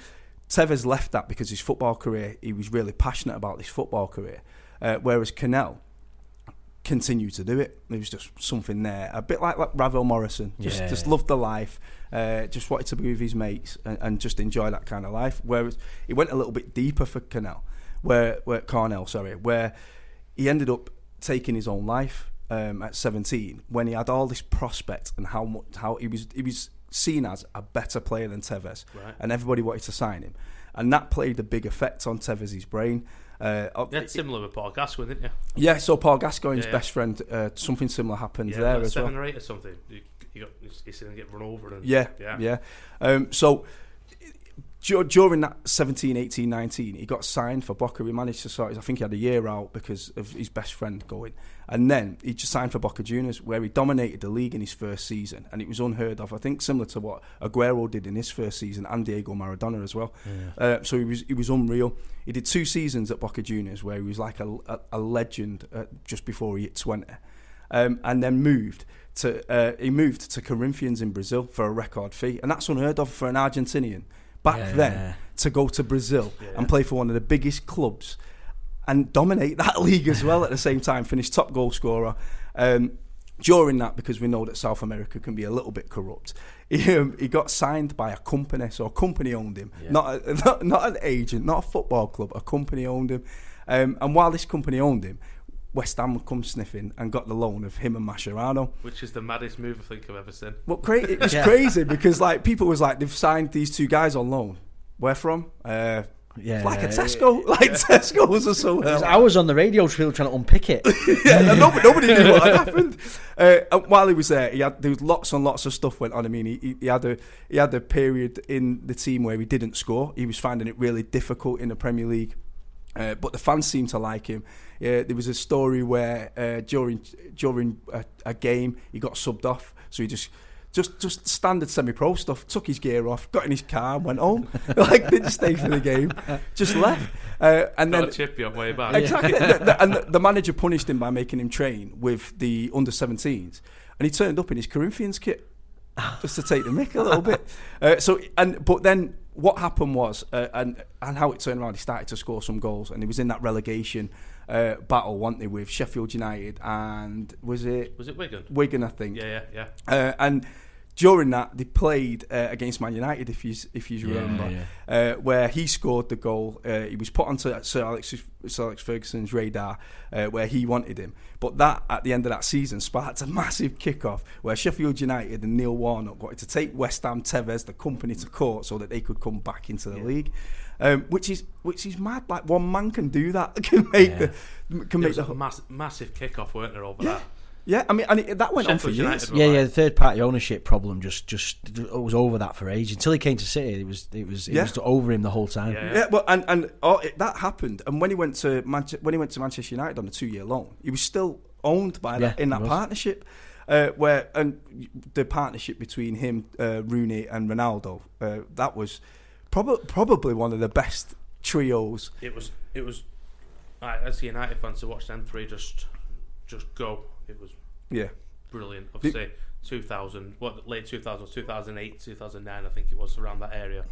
Tevez left that because his football career he was really passionate about this football career, uh, whereas Cornell continued to do it. There was just something there, a bit like, like Ravel Morrison. Just Yeah. just loved the life, uh, just wanted to be with his mates and, and just enjoy that kind of life. Whereas it went a little bit deeper for Cornell, where where Cornell, sorry, where he ended up taking his own life um, at 17 when he had all this prospect and how much how he was he was seen as a better player than Tevez, Right. and everybody wanted to sign him, and that played a big effect on Tevez's brain. Uh, You had similar with Paul Gascoigne, didn't you? yeah, so Paul Gascoigne's Yeah, yeah. best friend, uh, something similar happened Yeah, there as seven well. or eight or something. You, you got he's going to get run over. And, Yeah, yeah, yeah. Um, so during that 17, 18, 19, he got signed for Boca. He managed to sort. I think he had a year out because of his best friend going, and then he just signed for Boca Juniors, where he dominated the league in his first season, and it was unheard of. I think similar to what Aguero did in his first season, and Diego Maradona as well. Uh, so he was he was unreal. He did two seasons at Boca Juniors where he was like a, a, a legend uh, just before he hit 20, um, and then moved to uh, he moved to Corinthians in Brazil for a record fee, and that's unheard of for an Argentinian back Yeah. then to go to Brazil and play for one of the biggest clubs and dominate [LAUGHS] that league as well at the same time. Finish top goal scorer. Um, during that, because we know that South America can be a little bit corrupt, [LAUGHS] he, um, he got signed by a company, so a company owned him, not, a, [LAUGHS] not not an agent, not a football club. A company owned him, um, and while this company owned him, West Ham would come sniffing and got the loan of him and Mascherano. which is the maddest move I think I've ever seen. Well, cra- it was [LAUGHS] Yeah. crazy because like people was like they've signed these two guys on loan. Where from? Uh, Yeah, like a Tesco, like Tesco's or something. I was on the radio trying to unpick it. [LAUGHS] yeah, nobody, nobody knew what had [LAUGHS] happened. Uh, and while he was there, he had there was lots and lots of stuff went on. I mean, he, he, he had a he had a period in the team where he didn't score. He was finding it really difficult in the Premier League. Uh, but the fans seemed to like him. Uh, there was a story where uh, during during a, a game he got subbed off, so he just Just just standard semi-pro stuff. Took his gear off, got in his car, and went home. [LAUGHS] like didn't stay for the game, just left. Uh, and Got then a chip you on way back. Exactly. The- the- and the, the manager punished him by making him train with the under 17s. And he turned up in his Corinthians kit just to take the mick a little bit. Uh, so, and but then what happened was, uh, and and how it turned around, he started to score some goals, and he was in that relegation uh, battle, wasn't he, with Sheffield United and was it Was it Wigan? Wigan, I think. Yeah, yeah, yeah. Uh, and during that, they played uh, against Man United, if you if you Yeah, remember, Uh, where he scored the goal. Uh, he was put onto Sir Alex Sir Alex Ferguson's radar, uh, where he wanted him. But that at the end of that season sparked a massive kick-off where Sheffield United and Neil Warnock wanted to take West Ham Tevez, the company, to court so that they could come back into the league. Um, which is which is mad. Like one man can do that. [LAUGHS] Can make Yeah. the can There make was the a mass, massive kick-off, weren't there, over Yeah. that? yeah. I mean, and it, that went on for Sheffield years. United Yeah, like- yeah. The third party ownership problem just just it was over that for age until he came to City. It was it was it Yeah. was over him the whole time. Yeah, Yeah, well, and and oh, it, that happened. And when he went to Manche- when he went to Manchester United on a two year loan, he was still owned by that Yeah, in that partnership. Uh, where and the partnership between him, uh, Rooney, and Ronaldo, uh, that was probably probably one of the best trios. It was, it was. I, as a United fan, to watch them three just, just go. It was Yeah, brilliant. Obviously, 2000, what late 2000s, 2008, 2009, I think it was around that area.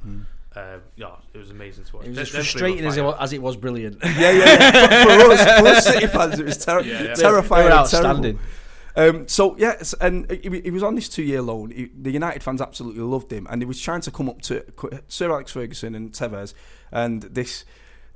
Uh, yeah, it was amazing to watch. It was Them- as them three were frustrating as it was, as it was brilliant. yeah, yeah. yeah. [LAUGHS] for, for us, for us City fans, it was ter- Yeah, yeah. terrifying. They were and terrible. Um, so yes, and he, he was on this two-year loan. He, the United fans absolutely loved him, and he was trying to come up to Sir Alex Ferguson and Tevez, and this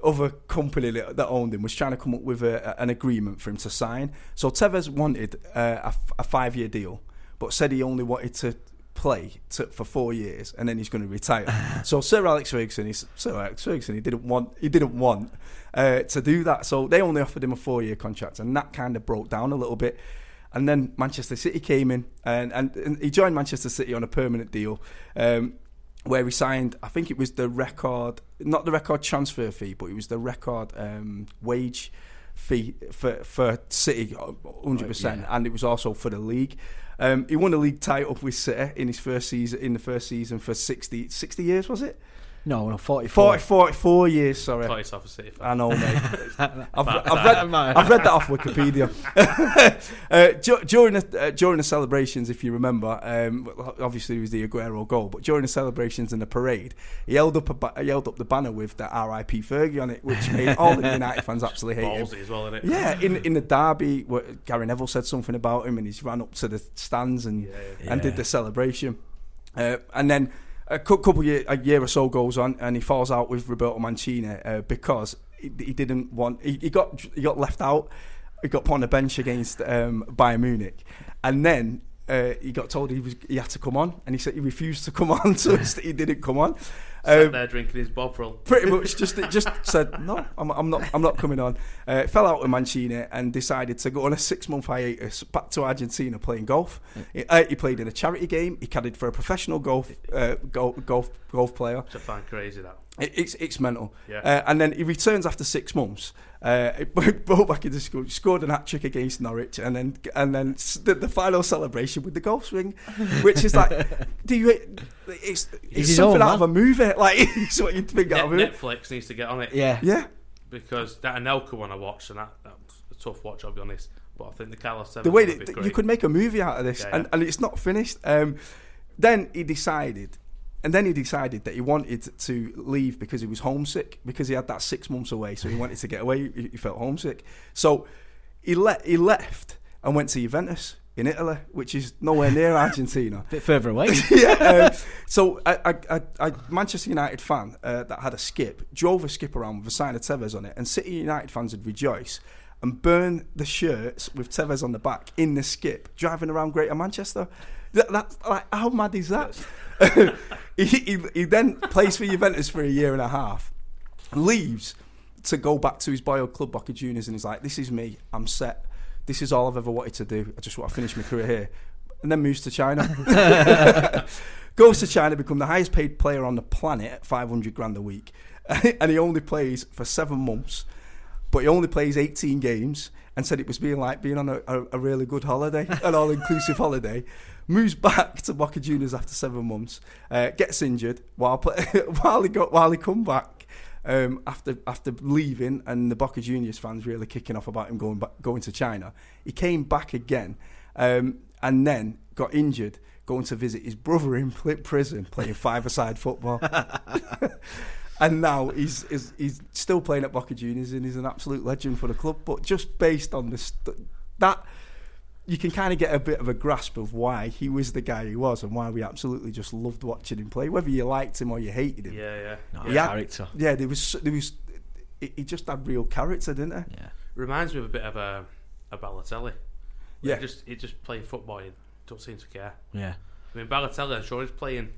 other company that, owned him was trying to come up with a, an agreement for him to sign. So Tevez wanted uh, a, a five-year deal, but said he only wanted to play to, for four years and then he's going to retire. [LAUGHS] so Sir Alex Ferguson, Sir Alex Ferguson, he didn't want he didn't want uh, to do that. So they only offered him a four-year contract, and that kind of broke down a little bit. And then Manchester City came in, and, and, and he joined Manchester City on a permanent deal, um, where he signed. I think it was the record, not the record transfer fee, but it was the record um, wage fee for for City, hundred percent, and it was also for the league. Um, he won the league title with City in his first season. In the first season for 60, 60 years, was it? No, no, 44. 40, 44 years. Sorry, Thought yourself a City fan. I know, mate. [LAUGHS] I've, I've, read, I've read that off Wikipedia. [LAUGHS] uh, du- during the uh, during the celebrations, if you remember, um, obviously it was the Aguero goal, but during the celebrations and the parade, he held up a ba- he held up the banner with the R.I.P. Fergie on it, which made all the United fans absolutely hate him. Ballsy as well, innit? Yeah, in in the derby, where Gary Neville said something about him, and he's ran up to the stands and and did the celebration, uh, and then a couple year a year or so goes on, and he falls out with Roberto Mancini uh, because he, he didn't want he, he got he got left out, he got put on the bench against um, Bayern Munich, and then. Uh, he got told he was he had to come on, and he said he refused to come [LAUGHS] on, so he didn't come on. Sat Um, there drinking his Bovril. [LAUGHS] pretty much just just said no I'm, I'm not I'm not coming on. Uh, fell out with Mancini and decided to go on a six month hiatus back to Argentina playing golf. He, uh, he played in a charity game. He caddied for a professional golf uh, golf, golf golf player. It's I find crazy that. it, it's it's mental. Yeah. uh, and then he returns after six months uh, [LAUGHS] he brought back into school scored an hat trick against Norwich and then and then the, the final celebration with the golf swing which is like [LAUGHS] do you it's, it's something own, out of a movie [LAUGHS] like it's what you'd think out of a Net- movie Netflix needs to get on it. Yeah. yeah Because that Anelka one I watched, and that, that was a tough watch, I'll be honest. But I think the Carlos 7 the way that be you could make a movie out of this, Yeah, and, and it's not finished. Um, then he decided, and then he decided that he wanted to leave because he was homesick because he had that six months away, so he [LAUGHS] wanted to get away. He, he felt homesick, so he let he left and went to Juventus in Italy, which is nowhere near [LAUGHS] Argentina. A bit further away. [LAUGHS] yeah. Um, so a Manchester United fan uh, that had a skip drove a skip around with a sign of Tevez on it, and City United fans would rejoice and burn the shirts with Tevez on the back in the skip, driving around Greater Manchester. That, that's like how mad is that? [LAUGHS] he, he, he then plays for Juventus for a year and a half, leaves to go back to his boyhood club, Boca Juniors, and he's like, "This is me. I'm set. This is all I've ever wanted to do. I just want to finish my career here." And then moves to China. [LAUGHS] Goes to China, become the highest paid player on the planet at 500 grand a week, [LAUGHS] and he only plays for seven months. but he only plays 18 games and said it was being like being on a, a, a really good holiday, an all inclusive holiday. Moves back to Boca Juniors after seven months, uh, gets injured while play, [LAUGHS] while he got while he come back um, after after leaving, and the Boca Juniors fans really kicking off about him going back, going to China. He came back again, um, and then got injured going to visit his brother in prison playing five-a-side football. [LAUGHS] and now he's, he's he's still playing at Boca Juniors and he's an absolute legend for the club. But just based on this, that you can kind of get a bit of a grasp of why he was the guy he was and why we absolutely just loved watching him play, whether you liked him or you hated him. Yeah, yeah. No, He had- character. Yeah, there was there was he he just had real character, didn't he? Yeah. Reminds me of a bit of a, a Balotelli. Yeah. He just, he just playing football, you don't seem to care. Yeah. I mean, Balotelli, I'm sure he's playing.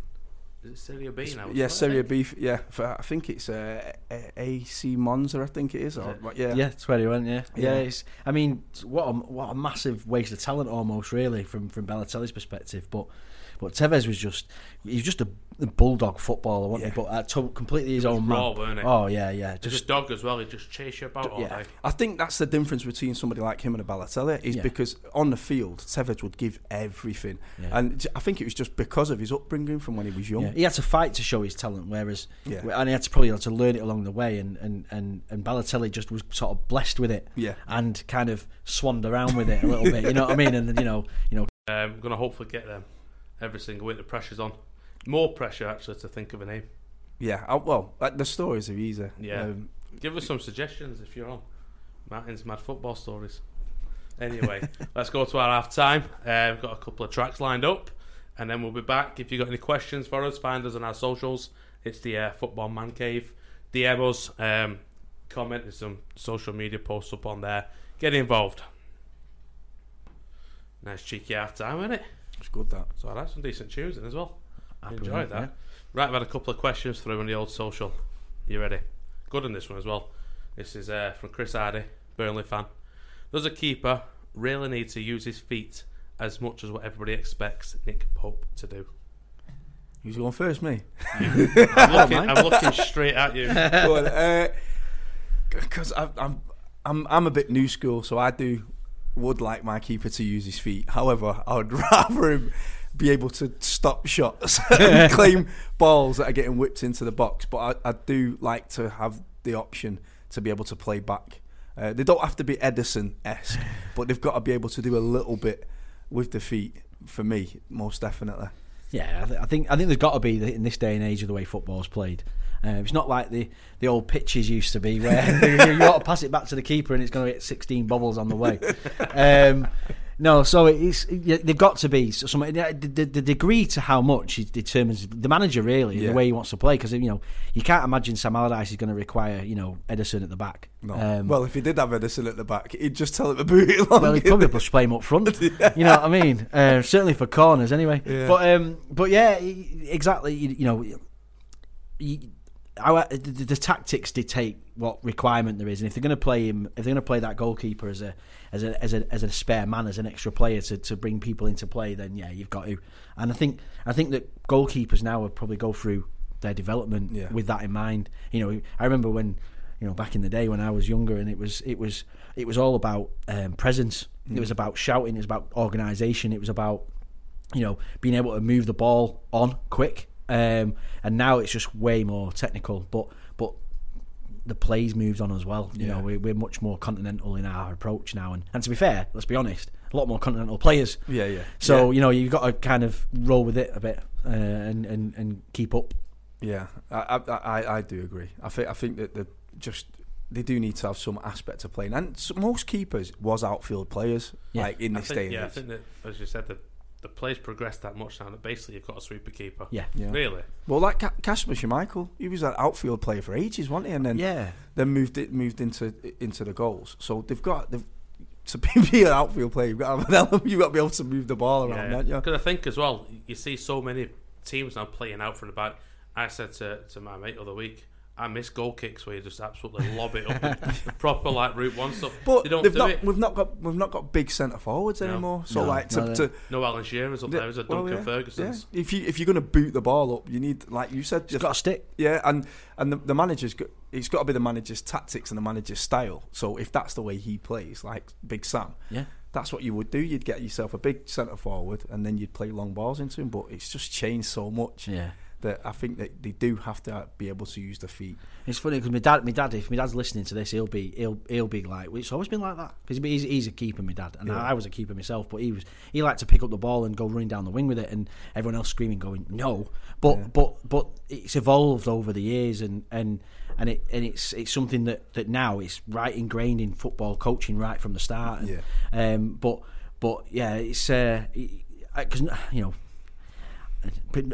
Is it Serie B now? Yeah, isn't? Serie B. f- Yeah, for, I think it's uh, AC Monza. I think it is. Or, it? yeah, Yeah, that's where he went. Yeah, yeah. Yeah. it's, I mean, what a what a massive waste of talent, almost really, from from Balotelli's perspective. But but Tevez was just he was just a, a bulldog footballer, wasn't he? But uh, to, completely his own raw, man. weren't he? Oh yeah, yeah. Just Just a dog as well. He just chase you about all yeah. day. I think that's the difference between somebody like him and a Balotelli is Yeah. because on the field, Tevez would give everything, Yeah. and j- I think it was just because of his upbringing from when he was young. Yeah, he had to fight to show his talent, whereas Yeah. and he had to probably had to learn it along the way. And and and and Balotelli just was sort of blessed with it, Yeah. and kind of swanned around with it a little bit. You know what I mean? And you know, you know, [LAUGHS] Um, I'm going to hopefully get them every single week. The pressure's on. More pressure, actually, to think of a name. Yeah, I, well, like, the stories are easy. Yeah. Um, Give us some suggestions if you're on. Martin's Mad Football Stories. Anyway, [LAUGHS] let's go to our half time. Uh, we've got a couple of tracks lined up, and then we'll be back. If you've got any questions for us, find us on our socials. It's the uh, Football Man Cave. DM us, um, comment, there's some social media posts up on there. Get involved. Nice cheeky half time, isn't it? it's good that. So I that's some decent tunes in as well. Happy Enjoyed with it, that. Right, I've had a couple of questions through on the old social. You ready? Good on this one as well. This is uh, from Chris Hardy, Burnley fan. Does a keeper really need to use his feet as much as what everybody expects Nick Pope to do? Who's going first? Me. [LAUGHS] I'm looking, I'm [LAUGHS] looking straight at you. because uh, I'm I'm I'm a bit new school, so I do would like my keeper to use his feet. However, I would [LAUGHS] rather him be able to stop shots [LAUGHS] and claim balls that are getting whipped into the box. But I, I do like to have the option to be able to play back. Uh, they don't have to be Ederson esque, [SIGHS] but they've got to be able to do a little bit with the feet. For me, most definitely. Yeah, I, th- I think I think there's got to be the- in this day and age of the way football's played. Uh, it's not like the, the old pitches used to be, where [LAUGHS] you, you ought to pass it back to the keeper and it's going to hit 16 bubbles on the way. [LAUGHS] Um, no, so it's they've got to be some the, the, the degree to how much it determines the manager really Yeah. the way he wants to play because you know you can't imagine Sam Allardyce is going to require you know Ederson at the back. No. Um, well, if he did have Ederson at the back, he'd just tell him to boot it long. well, he'd probably just play him up front. [LAUGHS] You know what I mean? Uh, certainly for corners, anyway. Yeah. But um, but yeah, exactly. You, you know, you, our, the, the tactics dictate what requirement there is, and if they're going to play him, if they're going to play that goalkeeper as a as a as a as a spare man, as an extra player to, to bring people into play, then yeah, you've got to. And I think I think that goalkeepers now would probably go through their development Yeah. with that in mind. You know, I remember when you know back in the day when I was younger, and it was it was it was all about um, presence. It was about shouting. It was about organisation. It was about you know being able to move the ball on quick. Um, and now it's just way more technical, but but the plays moved on as well. You know, we're, we're much more continental in our approach now, and, and to be fair, let's be honest, a lot more continental players. Yeah, yeah. So Yeah. you know you've got to kind of roll with it a bit uh, and and and keep up. Yeah, I, I, I, I do agree. I think I think that the just they do need to have some aspect of playing, and most keepers was outfield players, Yeah. like in I this think, day and yeah, I think that, as you said, the, the play's progressed that much now that basically you've got a sweeper keeper. Yeah. Yeah. Really? Well, like Ca- Kasper Schmeichel, he was an outfield player for ages, wasn't he? And then Yeah. then moved it moved into into the goals. So they've got they've, to be [LAUGHS] an outfield player, you've got to have an element, you've got to be able to move the ball around, Yeah, don't you? Because I think as well, you see so many teams now playing out from the back. I said to, to my mate the other week, I miss goal kicks where you just absolutely lob it up, [LAUGHS] proper like route one stuff. But they don't do not, it. we've not got we've not got big centre forwards No. anymore. So No. like to, No, to No Alan Shearer's up there. There's a well, oh, Duncan yeah, Ferguson's. yeah. If you if you're going to boot the ball up, you need like you said, It's got a stick. Yeah, and and the, the manager's got, it's got to be the manager's tactics and the manager's style. So if that's the way he plays, like Big Sam, Yeah. that's what you would do. You'd get yourself a big centre forward, and then you'd play long balls into him. But it's just changed so much. Yeah. That I think that they do have to be able to use the feet. It's funny because my dad, my dad, if my dad's listening to this, he'll be, he'll, he'll be like, it's always been like that because he's, he's a keeper, my dad, and Yeah. I, I was a keeper myself, but he was, he liked to pick up the ball and go running down the wing with it, and everyone else screaming, going no, but but but it's evolved over the years, and and and it and it's it's something that that now it's right ingrained in football coaching right from the start, and, Yeah. um, but but yeah, it's uh, because you know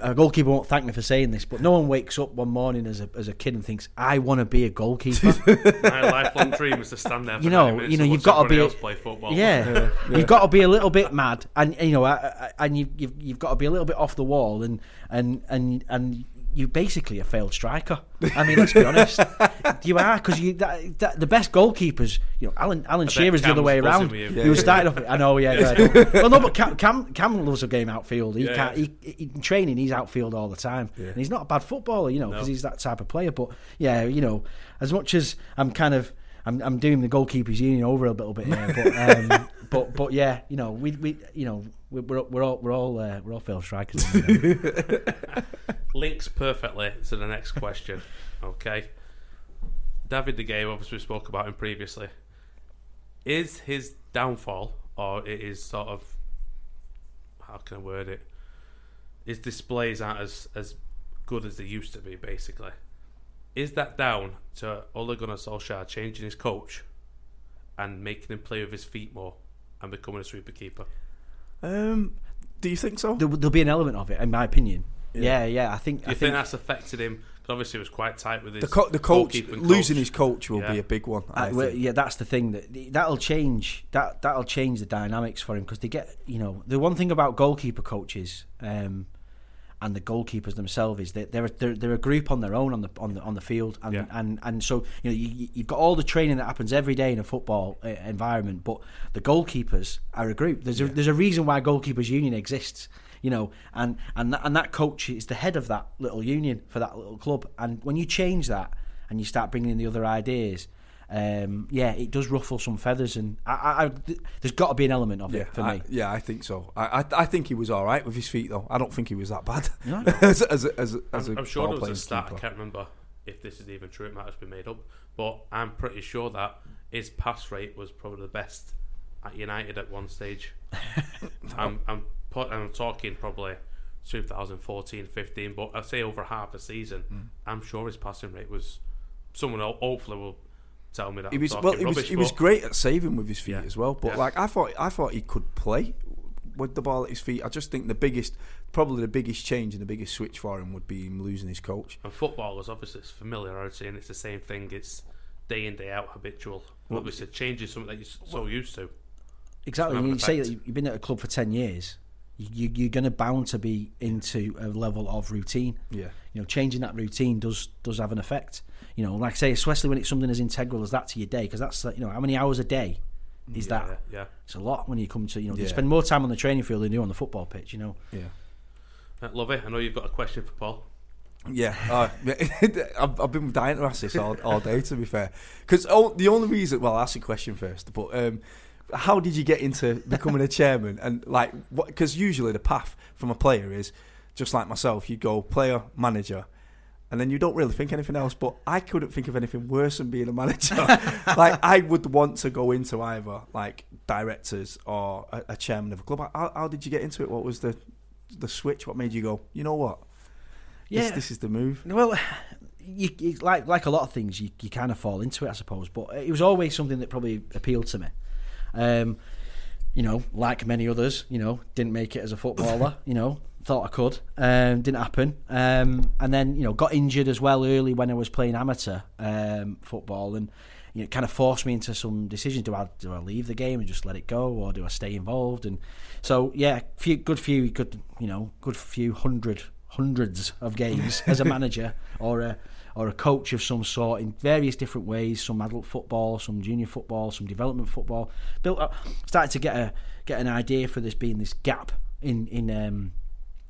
a goalkeeper won't thank me for saying this, but no one wakes up one morning as a as a kid and thinks, "I want to be a goalkeeper." [LAUGHS] My lifelong dream is to stand there. For you know, you know, you've got to be, else play football. yeah, [LAUGHS] you've got to be a little bit mad, and you know, I- I- and you, you've you've got to be a little bit off the wall, and and and and you basically a failed striker. I mean, let's be honest, [LAUGHS] you are because you that, that, the best goalkeepers, you know, Alan Alan bet Shearer's the other way around. with He you. was starting off. I know, yeah. yeah. well, no, but Cam, Cam Cam loves a game outfield. He Yeah. can't. He, he, in training, he's outfield all the time, and he's not a bad footballer, you know, because No. he's that type of player. But yeah, you know, as much as I'm kind of. I'm, I'm doing the goalkeepers union over a little bit here, but um, [LAUGHS] but but yeah, you know we we you know we- we're we're all we're all uh, we're all failed strikers. Links perfectly to the next question. Okay. David De Gea, obviously we spoke about him previously. Is his downfall, or it is sort of, how can I word it? His displays aren't as, as good as they used to be, basically. Is that down to Ole Gunnar Solskjaer changing his coach and making him play with his feet more and becoming a sweeper keeper? Um, do you think so? There, there'll be an element of it, in my opinion. Yeah, yeah. I think Do I you think, think that's affected him? 'Cause obviously, it was quite tight with his The, co- the coach goalkeeping losing his coach will Yeah. be a big one. I Uh, well, yeah, that's the thing that that'll change. That that'll change the dynamics for him because they get you know the one thing about goalkeeper coaches um, and the goalkeepers themselves is that they're, they're they're a group on their own on the on the on the field and Yeah. and, and so you know you, you've got all the training that happens every day in a football uh, environment, but the goalkeepers are a group. There's a, there's a reason why goalkeepers union exists. You know, and and that, and that coach is the head of that little union for that little club. And when you change that and you start bringing in the other ideas, um, yeah, it does ruffle some feathers, and I, I, I, there's got to be an element of Yeah, it for I, me. yeah, I think so. I, I, I think he was all right with his feet, though. I don't think he was that bad No, [LAUGHS] no. as, as, as, as I'm, a I'm sure there was a stat. I can't remember if this is even true. It might have been made up, but I'm pretty sure that his pass rate was probably the best at United at one stage. [LAUGHS] I'm I'm put, I'm talking probably 2014, 15, but I'd say over half a season. Hmm. I'm sure his passing rate was. Someone hopefully will tell me that He I'm was well. He was he was great at saving with his feet Yeah. as well. But Yeah. like I thought, I thought he could play with the ball at his feet. I just think the biggest, probably the biggest change and the biggest switch for him would be him losing his coach. And footballers, obviously, it's familiarity and it's the same thing. It's day in, day out, habitual. Well, obviously, changes something that you're so used to. Exactly. It's You have say that you've been at a club for ten years. You, you're going to bound to be into a level of routine. Yeah. You know, changing that routine does does have an effect. You know, like I say, especially when it's something as integral as that to your day, because that's you know how many hours a day is Yeah, that? yeah. It's a lot when you come to you know you Yeah. spend more time on the training field than you do on the football pitch. You know. Yeah. Uh, it. I know you've got a question for Paul. Yeah, uh, [LAUGHS] I've, I've been dying to ask this all, all day. To be fair, because the only reason, well, I'll ask you a question first. But um, how did you get into becoming a chairman? And like, because usually the path from a player is just like myself. You go player, manager, and then you don't really think anything else. But I couldn't think of anything worse than being a manager. [LAUGHS] like, I would want to go into either like directors or a, a chairman of a club. How, how did you get into it? What was the the switch? What made you go? You know what? This, this is the move. Well, you, you like like a lot of things, you, you kind of fall into it, I suppose. But it was always something that probably appealed to me. Um, you know, like many others, you know, didn't make it as a footballer. [LAUGHS] you know, thought I could, um, didn't happen. Um, and then you know, got injured as well early when I was playing amateur um, football, and you know, it kind of forced me into some decisions. Do I do I leave the game and just let it go, or do I stay involved? And so yeah, few good few good you know good few hundred hundreds of games as a [LAUGHS] manager or a or a coach of some sort in various different ways. Some adult football, some junior football, some development football. Built up, started to get a get an idea for this being this gap in in. Um,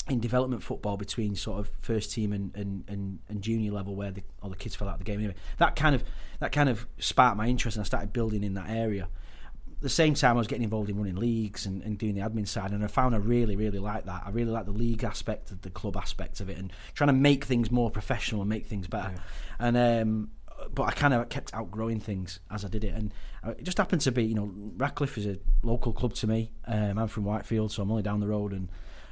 in development football between sort of first team and, and, and, and junior level where the, all the kids fell out of the game anyway that kind of that kind of sparked my interest and I started building in that area at the same time I was getting involved in running leagues and, and doing the admin side and I found I really really like that I really like the league aspect of the club aspect of it and trying to make things more professional and make things better yeah. and um, but I kind of kept outgrowing things as I did it, and it just happened to be, you know, Radcliffe is a local club to me. Um, I'm from Whitefield, so I'm only down the road, and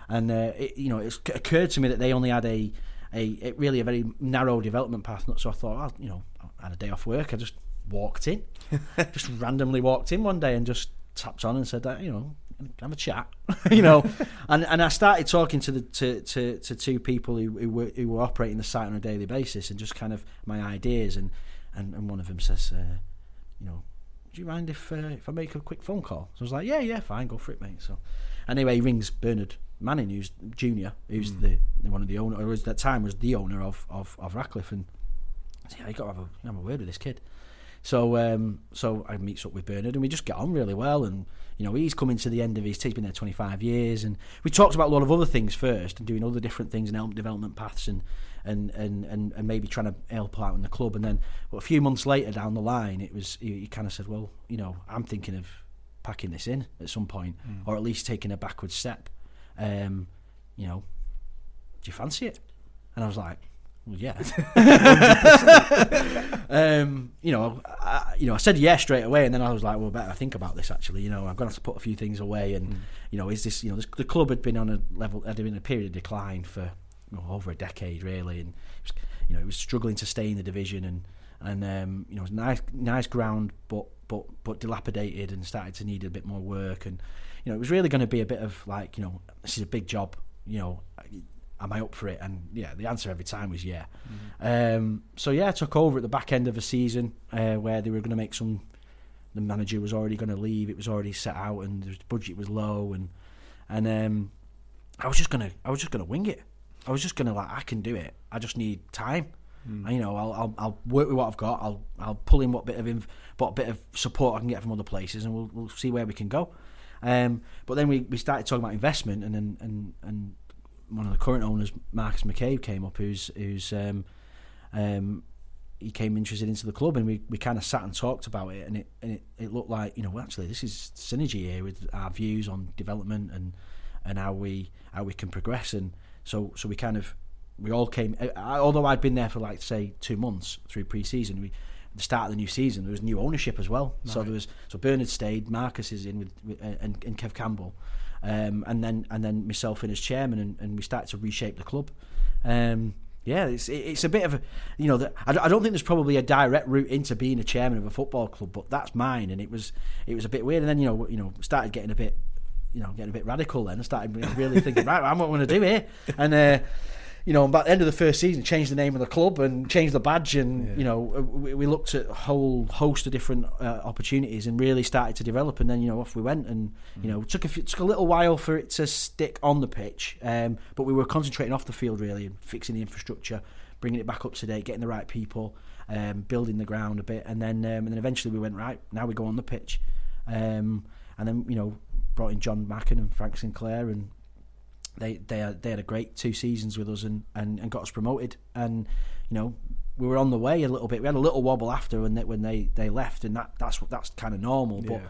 and uh, it, you know, it occurred to me that they only had a, a, a really a very narrow development path. So I thought, oh, you know, I had a day off work. I just walked in, [LAUGHS] just randomly walked in one day and just tapped on and said that, you know, have a chat, [LAUGHS] you know, and and I started talking to the to, to, to two people who, who were who were operating the site on a daily basis and just kind of my ideas and and, and one of them says, uh, you know, do you mind if uh, if I make a quick phone call? So I was like, yeah, yeah, fine, go for it, mate. So anyway, he rings Bernard Manning, who's junior, who's mm. the, the, one of the owner, or at that time was the owner of of, of Radcliffe, and I yeah, you got to have a, have a word with this kid. So um, so I meets up with Bernard, and we just get on really well. And you know, he's coming to the end of his. He's been there 25 years, and we talked about a lot of other things first, and doing other different things and help development paths, and and, and, and, and maybe trying to help out in the club. And then well, a few months later down the line, it was he, he kind of said, "Well, you know, I'm thinking of packing this in at some point, mm. or at least taking a backward step." Um, you know, do you fancy it? And I was like, well, yeah. [LAUGHS] um, you know, I, you know, I said yes straight away, and then I was like, well, better think about this. Actually, you know, I'm going to have to put a few things away, and mm. you know, is this, you know, this, the club had been on a level, had been a period of decline for you know, over a decade, really, and was, you know, it was struggling to stay in the division, and and um, you know, it was nice, nice ground, but but but dilapidated, and started to need a bit more work, and you know, it was really going to be a bit of like, you know, this is a big job. You know, am I up for it? And yeah, the answer every time was yeah. Mm-hmm. Um, so yeah, I took over at the back end of a season uh, where they were going to make some. The manager was already going to leave. It was already set out, and the budget was low, and and um, I was just gonna, I was just gonna wing it. I was just gonna like, I can do it. I just need time. Mm. And, you know, I'll, I'll, I'll work with what I've got. I'll I'll pull in what bit of inf- what bit of support I can get from other places, and we'll we'll see where we can go. Um, but then we, we started talking about investment, and and and, and one of the current owners, Marcus McCabe, came up, who's who's um, um, he came interested into the club, and we, we kind of sat and talked about it, and it and it, it looked like you know well, actually this is synergy here with our views on development and and how we how we can progress, and so so we kind of we all came. I, although I'd been there for like say two months through pre-season, we the start of the new season, there was new ownership as well. Right. So there was so Bernard stayed, Marcus is in with, with uh, and, and Kev Campbell, um, and then and then myself in as chairman, and, and we started to reshape the club. Um, yeah, it's it's a bit of a you know the, I, I don't think there's probably a direct route into being a chairman of a football club, but that's mine, and it was it was a bit weird. And then you know you know started getting a bit you know getting a bit radical. Then I started really thinking [LAUGHS] right, I'm what I want to do here, and. Uh, you know, by the end of the first season, changed the name of the club and changed the badge, and yeah. you know, we, we, looked at a whole host of different uh, opportunities and really started to develop. And then you know, off we went, and you know, took a few, took a little while for it to stick on the pitch, um, but we were concentrating off the field really and fixing the infrastructure, bringing it back up to date, getting the right people, um, building the ground a bit, and then um, and then eventually we went right. Now we go on the pitch, um, and then you know, brought in John Macken and Frank Sinclair and they they they had a great two seasons with us and, and, and got us promoted. And you know we were on the way a little bit. We had a little wobble after when they when they, they left and that that's that's kind of normal but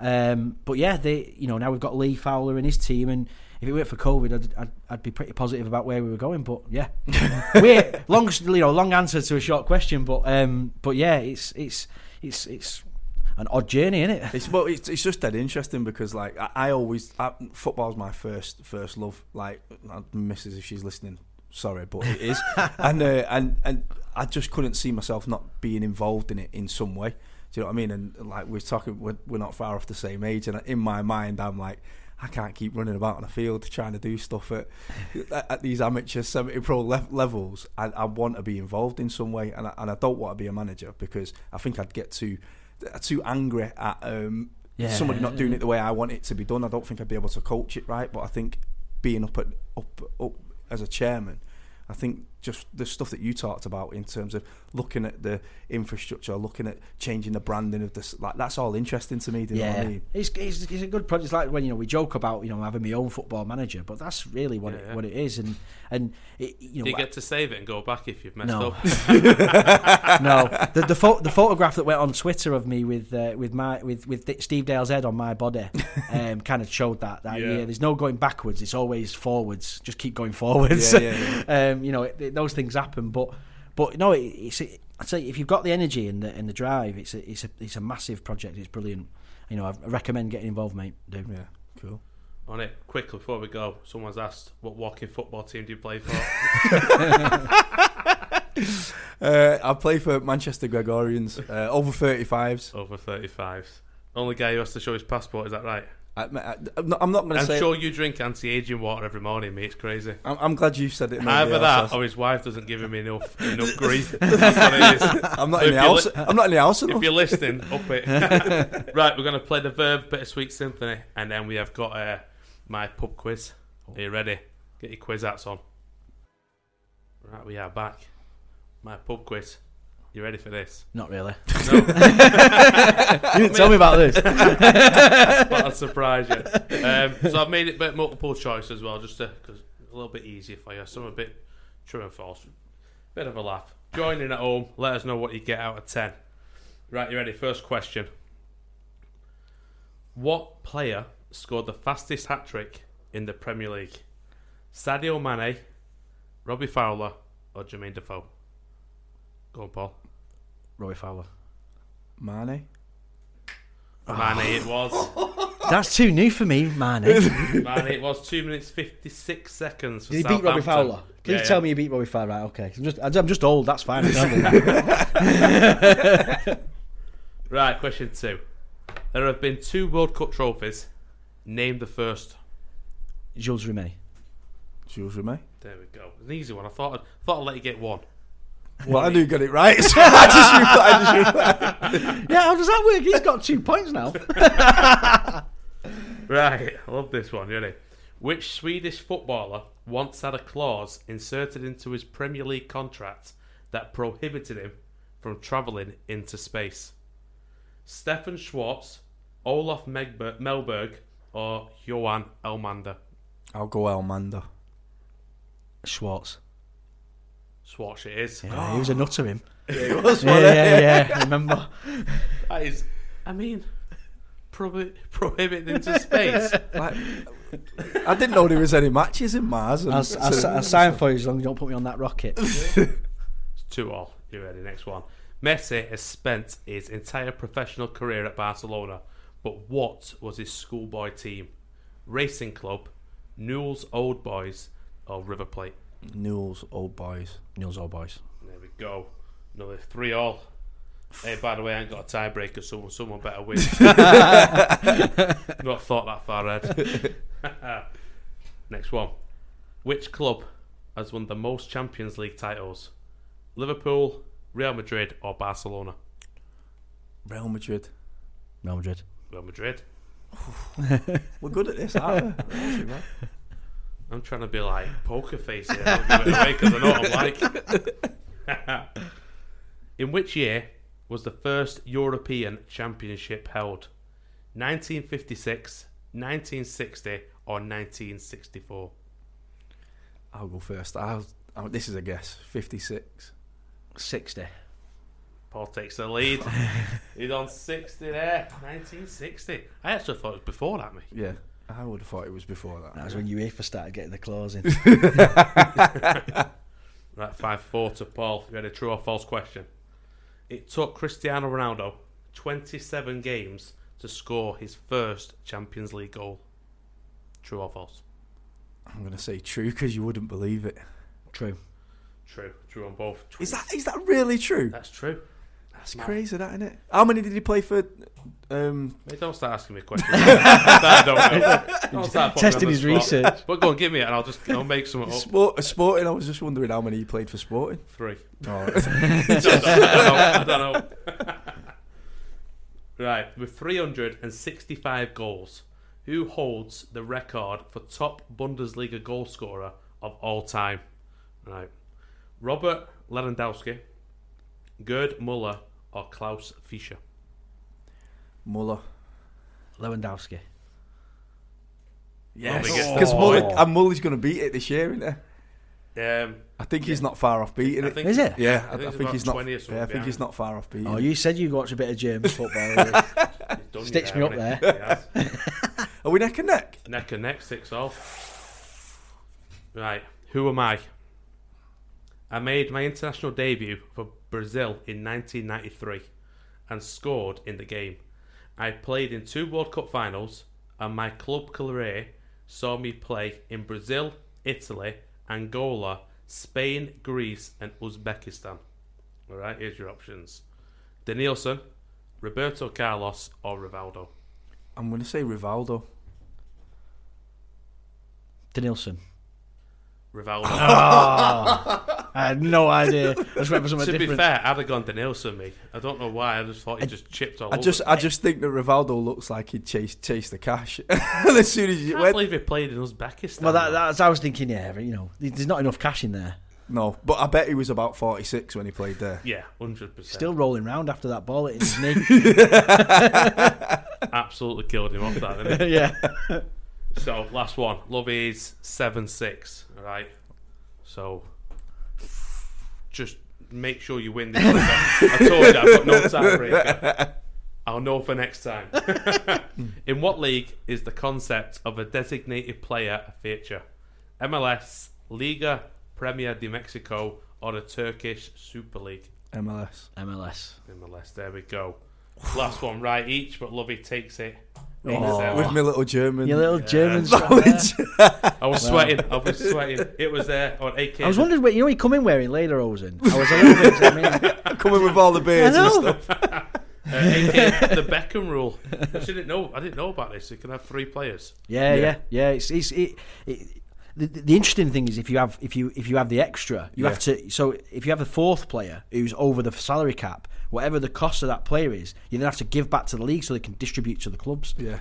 yeah. um but yeah they you know now we've got Lee Fowler and his team and if it weren't for COVID I'd, I'd, I'd be pretty positive about where we were going but yeah. [LAUGHS] We long you know long answer to a short question but um but yeah it's it's it's it's an odd journey, isn't it? [LAUGHS] It's well, it's, it's just dead interesting because like I, I always I, football's my first first love. Like misses if she's listening, sorry, but it is, [LAUGHS] and uh, and and I just couldn't see myself not being involved in it in some way. Do you know what I mean? And like we're talking, we're, we're not far off the same age, and in my mind, I'm like. I can't keep running about on the field trying to do stuff at [LAUGHS] at these amateur semi pro le- levels. I, I, want to be involved in some way, and I, and I don't want to be a manager because I think I'd get too too angry at um, yeah. somebody not doing it the way I want it to be done. I don't think I'd be able to coach it right. But I think being up at up up as a chairman, I think just the stuff that you talked about in terms of looking at the infrastructure, looking at changing the branding of this. Like that's all interesting to me. Do you know what I mean? It's, it's, it's a good project. It's like when you know we joke about you know having my own football manager, but that's really what Yeah, it, yeah. what it is. And and it, you know Do you get to save it and go back if you've messed no, up? [LAUGHS] [LAUGHS] no. The the, pho- the photograph that went on Twitter of me with uh, with my with with Steve Dale's head on my body, [LAUGHS] um, kind of showed that that Yeah. yeah. there's no going backwards. It's always forwards. Just keep going forwards. Yeah, yeah, um, you know, it, it- those things happen, but but no, it, it's. I'd say if you've got the energy and the and the drive, it's a it's a it's a massive project. It's brilliant. You know, I recommend getting involved, mate. Do yeah, cool. On it, quickly before we go, someone's asked, what walking football team do you play for? [LAUGHS] Uh, I play for Manchester Gregorians, uh, over 35s. Over 35s. Only guy who has to show his passport, is that right? I, I'm not, not going to say. I'm sure you drink anti-aging water every morning, mate. It's crazy. I'm, I'm glad you said it. mate. Either that, or his wife doesn't give him enough [LAUGHS] enough grief. [LAUGHS] That's what it is. I'm not So in the house. li- I'm not in the house If you're listening, up it. [LAUGHS] right, we're going to play the Verve Bittersweet Symphony, and then we have got uh, my pub quiz. Are you ready? Get your quiz hats on. Right, we are back. My pub quiz. You ready for this? Not really. No. [LAUGHS] you didn't tell me about this. [LAUGHS] But I'll surprise you. Um, so I've made it a bit multiple choice as well, just to, cause a little bit easier for you. Some a bit true and false. Bit of a laugh. Join in at home. Let us know what you get out of 10. Right, you ready? First question. What player scored the fastest hat trick in the Premier League? Sadio Mane, Robbie Fowler, or Jermaine Defoe? Go on, Paul. Roy Fowler. Mane. Mane, it was. [LAUGHS] That's too new for me, man. eh? [LAUGHS] Mane, it was 2 minutes 56 seconds. For Did he beat Robbie Fowler? Please Yeah, tell yeah. me you beat Robbie Fowler. Right, okay. I'm just, I'm just old. That's fine. [LAUGHS] Tell me that. Right, question two. There have been two World Cup trophies. Name the first. Jules Rimet. Jules Rimet. There we go. An easy one. I thought I'd, thought I'd let you get one. Well, I knew you got it right. So [LAUGHS] I just replied. I just replied. Yeah, how does that work? He's got two points now. [LAUGHS] Right, I love this one. You Ready? Which Swedish footballer once had a clause inserted into his Premier League contract that prohibited him from travelling into space? Stefan Schwartz, Olaf Megber- Mellberg, or Johan Elmander? I'll go Elmander. Schwartz. Schwartz it is. Yeah, he was a nutter, him. [GASPS] Yeah, he was. Yeah, yeah, yeah. I remember. [LAUGHS] That is, I mean, prohi- prohibited into space. Like, I didn't know there was any matches in Mars. and- I'll, I'll, I'll sign for you as long as you don't put me on that rocket. [LAUGHS] it's Two all. You ready? Next one. Messi has spent his entire professional career at Barcelona, but what was his schoolboy team? Racing Club, Newell's Old Boys, or River Plate? Newell's old boys. Nils Old Boys. There we go. Another three all. Hey, by the way, I ain't got a tiebreaker, so someone better win. [LAUGHS] Not thought that far ahead. [LAUGHS] Next one. Which club has won the most Champions League titles? Liverpool, Real Madrid, or Barcelona? Real Madrid. Real Madrid. Real Madrid. We're good at this, aren't we? [LAUGHS] We're actually, man. I'm trying to be like poker face here. Don't give it away because I know what I'm like. [LAUGHS] In which year was the first European Championship held? 1956, 1960, or 1964? I'll go first. I'll, i this is a guess. 56. 60. Paul takes the lead. [LAUGHS] He's on 60 there. 1960. I actually thought it was before that, mate. Yeah. I would have thought it was before that. That was when UEFA started getting the claws in. [LAUGHS] Right, 5 4 to Paul. You had a true or false question. It took Cristiano Ronaldo 27 games to score his first Champions League goal. True or false? I'm going to say true because you wouldn't believe it. True. True. True on both. Is that is that really true? That's true. That's crazy, that isn't it? How many did he play for? Um, Mate, don't start asking me questions. [LAUGHS] I don't know. [LAUGHS] Don't start Testing his spot. research. But go on, give me it, and I'll just I'll make some up. sport, sporting. I was just wondering how many he played for Sporting. Three. Oh. [LAUGHS] I don't know. I don't know. right, with 365 goals, who holds the record for top Bundesliga goal scorer of all time? Right. Robert Lewandowski, Gerd Muller, or Klaus Fischer? Muller. Lewandowski. Yes, Lovey gets the because point. Muller, and Muller's going to beat it this year, isn't he? Um, I think he's not far off beating I it. think- Is it? Yeah, I I, think I think he's not. or Yeah, I think he's not far off beating. Oh, it. you said you watch a bit of German [LAUGHS] football. he's done Sticks you me up hasn't there. he? He has. Are we neck and neck? Neck and neck, six all. Right, who am I? I made my international debut for Brazil in 1993 and scored in the game. I played in two World Cup finals, and my club career saw me play in Brazil, Italy, Angola, Spain, Greece, and Uzbekistan. All right, here's your options: Denilson, Roberto Carlos, or Rivaldo. I'm going to say Rivaldo. Denilson. Rivaldo. [LAUGHS] [LAUGHS] [LAUGHS] I had no idea. I just went for something to be fair, I'd have gone Denilson, me. I don't know why. I just thought he just chipped all I over. just, I just think that Rivaldo looks like he'd chase, chase the cash. and [LAUGHS] as soon as I you can't went, believe he played in Uzbekistan. well, that, that's I was thinking. Yeah, you know, there's not enough cash in there. no, but I bet he was about 46 when he played there. yeah, hundred percent. Still rolling round after that ball hitting his knee. [LAUGHS] absolutely killed him off that. Didn't he? [LAUGHS] yeah. so last one, love is seven six. All right. So just make sure you win this. [LAUGHS] I told you I've got no tiebreaker. I'll know for next time. [LAUGHS] In what league is the concept of a designated player a feature? MLS, Liga, Premier de Mexico, or the Turkish Super League? MLS. MLS. MLS. There we go. Last one, right each, but Lovey takes it. Oh. With my little German. Your little German [LAUGHS] knowledge. I was sweating. I was sweating. It was there on AK. I was wondering, where, you know, he come in wearing lederhosen. I was a little bit. I mean, [LAUGHS] Coming with all the beers and stuff. [LAUGHS] Uh, AK, the Beckham rule. I didn't know. I didn't know about this. You can have three players. Yeah, Yeah. yeah, yeah. It's, it's it, it, the, the interesting thing is if you have if you if you have the extra, you have to. So if you have the fourth player who's over the salary cap, whatever the cost of that player is, you then have to give back to the league so they can distribute to the clubs. Yeah.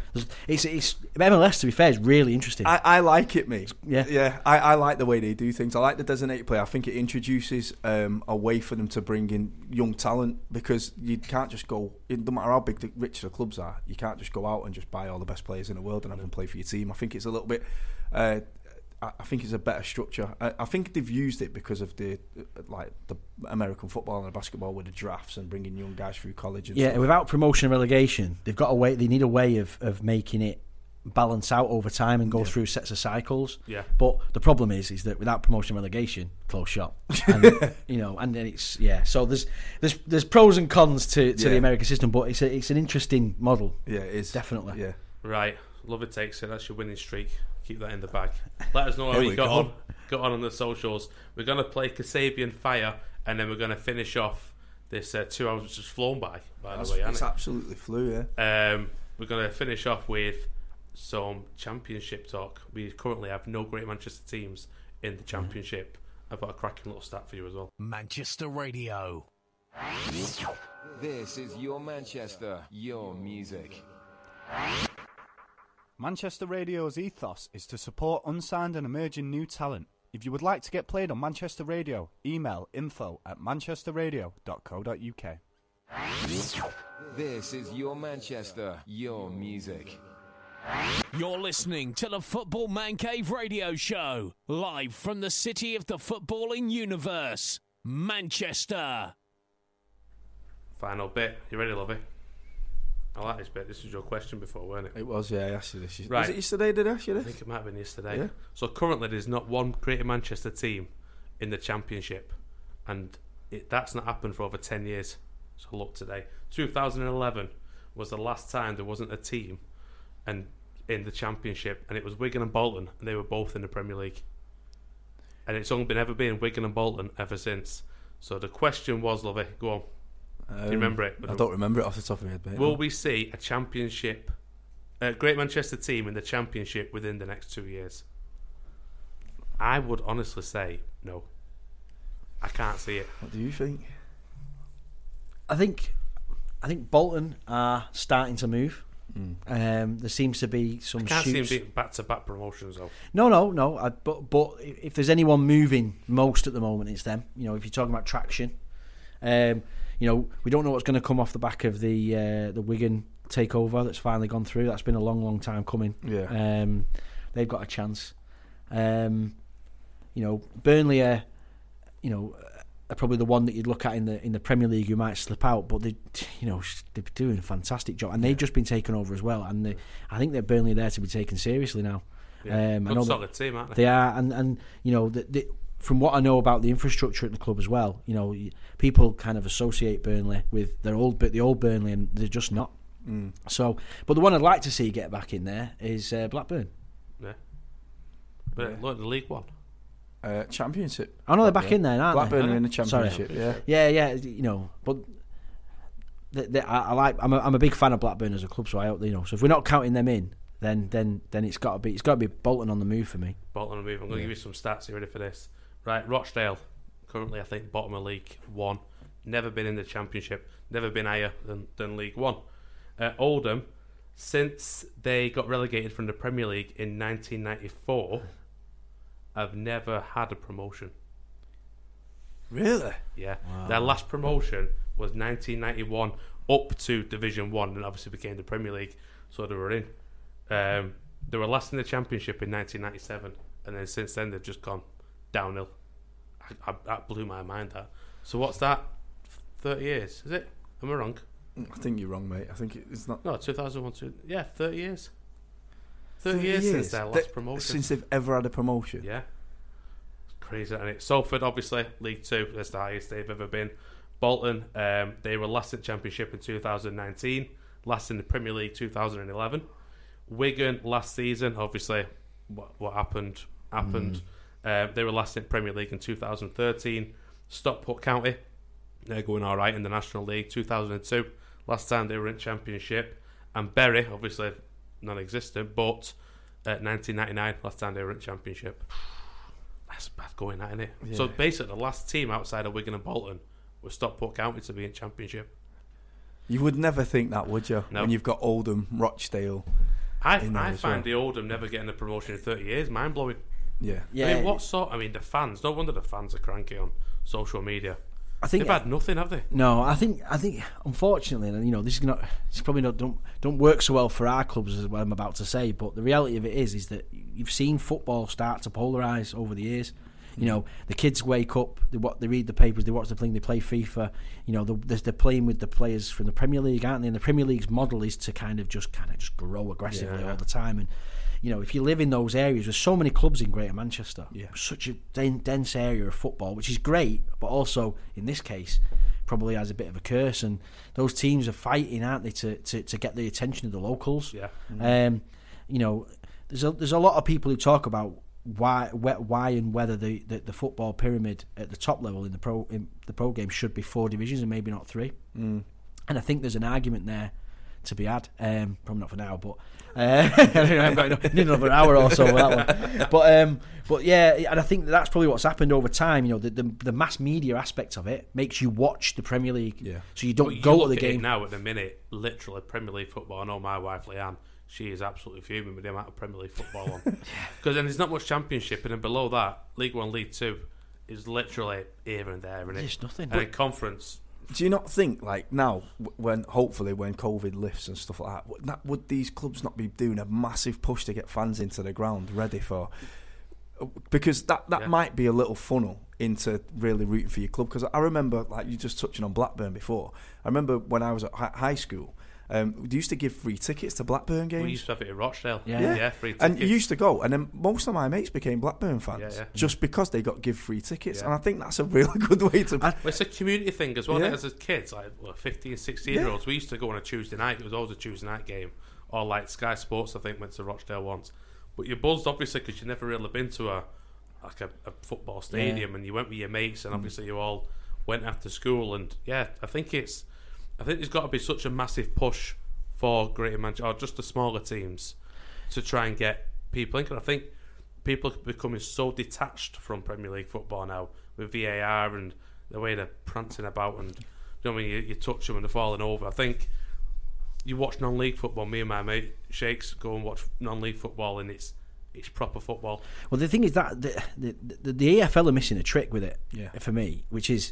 it's it's MLS to be fair is really interesting. I, I like it, mate. Yeah. yeah. I, I like the way they do things. I like the designated player. I think it introduces um, a way for them to bring in young talent because you can't just go. It no matter how big the rich the clubs are, you can't just go out and just buy all the best players in the world and have them play for your team. I think it's a little bit. Uh, I I think it's a better structure. I, I think they've used it because of the like the American football and the basketball with the drafts and bringing young guys through college. And yeah, stuff. without promotion and relegation, they've got a way. They need a way of of making it balance out over time and go through sets of cycles. Yeah. But the problem is, is that without promotion and relegation, close shop. [LAUGHS] And, you know, and then it's yeah. So there's there's there's pros and cons to, to the American system, but it's a, it's an interesting model. yeah, it is Definitely. Yeah. Right. Love it takes it. That's your winning streak. Keep that in the bag. Let us know how Here you we got go. on. Got on on the socials. We're gonna play Kasabian Fire, and then we're gonna finish off this uh, two hours which just flown by. By That's- the way, it's hasn't absolutely flew. Yeah. Um, we're gonna finish off with some championship talk. We currently have no Great Manchester teams in the championship. I've got a cracking little stat for you as well. Manchester Radio. This is your Manchester, your music. Manchester Radio's ethos is to support unsigned and emerging new talent. If you would like to get played on Manchester Radio, email info at manchesterradio.co.uk. This is your Manchester, your music. You're listening to the Football Man Cave Radio Show, live from the city of the footballing universe, Manchester. Final bit. You ready, Lovey? I like this bit. This was your question before, weren't it? It was, yeah. I asked you this. Right. Was it yesterday? Did I ask you this? I think it might have been yesterday. Yeah. So currently, there's not one Greater Manchester team in the Championship, and it, that's not happened for over ten years. So look today, 2011 was the last time there wasn't a team, and in the Championship, and it was Wigan and Bolton, and they were both in the Premier League. And it's only been ever been Wigan and Bolton ever since. So the question was, Lovey, go on. Um, you remember it? I don't remember it off the top of my head, mate. Will we see a championship, a Great Manchester team in the championship within the next two years? I would honestly say no. I can't see it. What do you think? I think I think Bolton are starting to move. Um, there seems to be some I can't see him being back to back promotions though. No, no, no. I, but but if there's anyone moving most at the moment, it's them. You know, if you're talking about traction, um, you know, we don't know what's going to come off the back of the uh, the Wigan takeover that's finally gone through. That's been a long, long time coming. Yeah. Um, they've got a chance. Um, you know, Burnley are, you know, are probably the one that you'd look at in the in the Premier League who might slip out, but they, you know, they're doing a fantastic job, and they've just been taken over as well. And they, I think that Burnley are there to be taken seriously now. Yeah. Um, I Good know solid team, aren't they? They are, and and you know, the, the, from what I know about the infrastructure at the club as well, you know, people kind of associate Burnley with their old, but the old Burnley, and they're just not. Mm. So, but the one I'd like to see get back in there is uh, Blackburn. Yeah. But look, the League One. Uh, championship. I know they're back in there, aren't Blackburn they? are in the Sorry. championship. Yeah. yeah, yeah. You know, but they, they, I, I like. I'm a, I'm a big fan of Blackburn as a club, so I hope you know. So if we're not counting them in, then then then it's got to be it's got to be Bolton on the move for me. Bolton on the move. I'm going to give you some stats. You ready for this? Right, Rochdale, currently I think bottom of League One. Never been in the Championship. Never been higher than, than League One. Uh, Oldham, since they got relegated from the Premier League in 1994, have never had a promotion. Really? Yeah. Their last promotion was 1991 up to Division 1 and obviously became the Premier League, so they were in. Um, they were last in the Championship in 1997, and then since then they've just gone downhill. I, I, that blew my mind, that. So what's that? 30 years, is it? Am I wrong? I think you're wrong, mate. I think it's not. No, 2001, two, yeah, 30 years. 30, years, since their last promotion. Since they've ever had a promotion. Yeah. It's crazy, and it Salford obviously League Two. That's the highest they've ever been. Bolton, um, they were last in the Championship in 2019, last in the Premier League 2011. Wigan last season, obviously, what, what happened happened. Um, they were last in Premier League in 2013. Stockport County, they're going all right in the National League 2002. Last time they were in Championship, and Bury, obviously non-existent, but at 1999, last time they were in Championship. [SIGHS] That's bad going, isn't it? So basically, the last team outside of Wigan and Bolton was Stockport County to be in Championship. You would never think that, would you? No. When you've got Oldham, Rochdale. I, I find well. the Oldham never getting a promotion in 30 years mind blowing. Yeah. I mean, what sort? I mean, the fans. No wonder the fans are cranky on social media. I think they've had nothing, have they? No, I think I think unfortunately, and you know, this is not it's probably not don't don't work so well for our clubs as what I'm about to say, but the reality of it is is that you've seen football start to polarise over the years. You know, the kids wake up, they what they read the papers, they watch the thing, they play FIFA. You know, they're, they're playing with the players from the Premier League, aren't they? And the Premier League's model is to kind of just kind of just grow aggressively Yeah. all the time. And you know, if you live in those areas, there's so many clubs in Greater Manchester. Yeah. Such a den- dense area of football, which is great, but also in this case, probably has a bit of a curse. And those teams are fighting, aren't they, to, to, to get the attention of the locals? Yeah. Um, you know, there's a there's a lot of people who talk about why wh- why and whether the, the, the football pyramid at the top level in the pro in the pro game should be four divisions and maybe not three. Mm. And I think there's an argument there to be had. Um, probably not for now, but uh, [LAUGHS] I don't know, I've got enough- need another hour or so for that one. But um, but yeah, and I think that's probably what's happened over time. You know, the, the the mass media aspect of it makes you watch the Premier League. Yeah. So you don't But you go to the game. now at the minute. Literally, Premier League football. I know my wife Leanne. She is absolutely fuming with the amount of Premier League football on. [LAUGHS] Because then there's not much Championship, and then below that, League One, League Two is literally here and there, and it's nothing. And then conference. Do you not think, like now, when hopefully when COVID lifts and stuff like that, would, that, would these clubs not be doing a massive push to get fans into the ground ready for? Uh, because that that Yeah. might be a little funnel into really rooting for your club. Because I remember, like you just touching on Blackburn before. I remember when I was at high school, um, they used to give free tickets to Blackburn games. We used to have it in Rochdale. Yeah. yeah, free tickets. And you used to go, and then most of my mates became Blackburn fans Yeah, yeah. just because they got give free tickets, Yeah. and I think that's a really [LAUGHS] good way to. Well, it's a community thing as well. Yeah. As a kids, like well, 15, 16 year olds, we used to go on a Tuesday night. It was always a Tuesday night game, or like Sky Sports. I think went to Rochdale once. But you're buzzed obviously because you've never really been to a like a, a football stadium, and you went with your mates, Mm. and obviously you all went after school. And yeah, I think it's I think there's got to be such a massive push for Greater Manchester or just the smaller teams to try and get people in. 'Cause I think people are becoming so detached from Premier League football now with VAR and the way they're prancing about and you know what I mean you, you touch them and they're falling over. I think you watch non-league football. Me and my mate Shakes go and watch non-league football, and it's it's proper football. Well, the thing is that the the, the, the EFL are missing a trick with it. Yeah. For me, which is,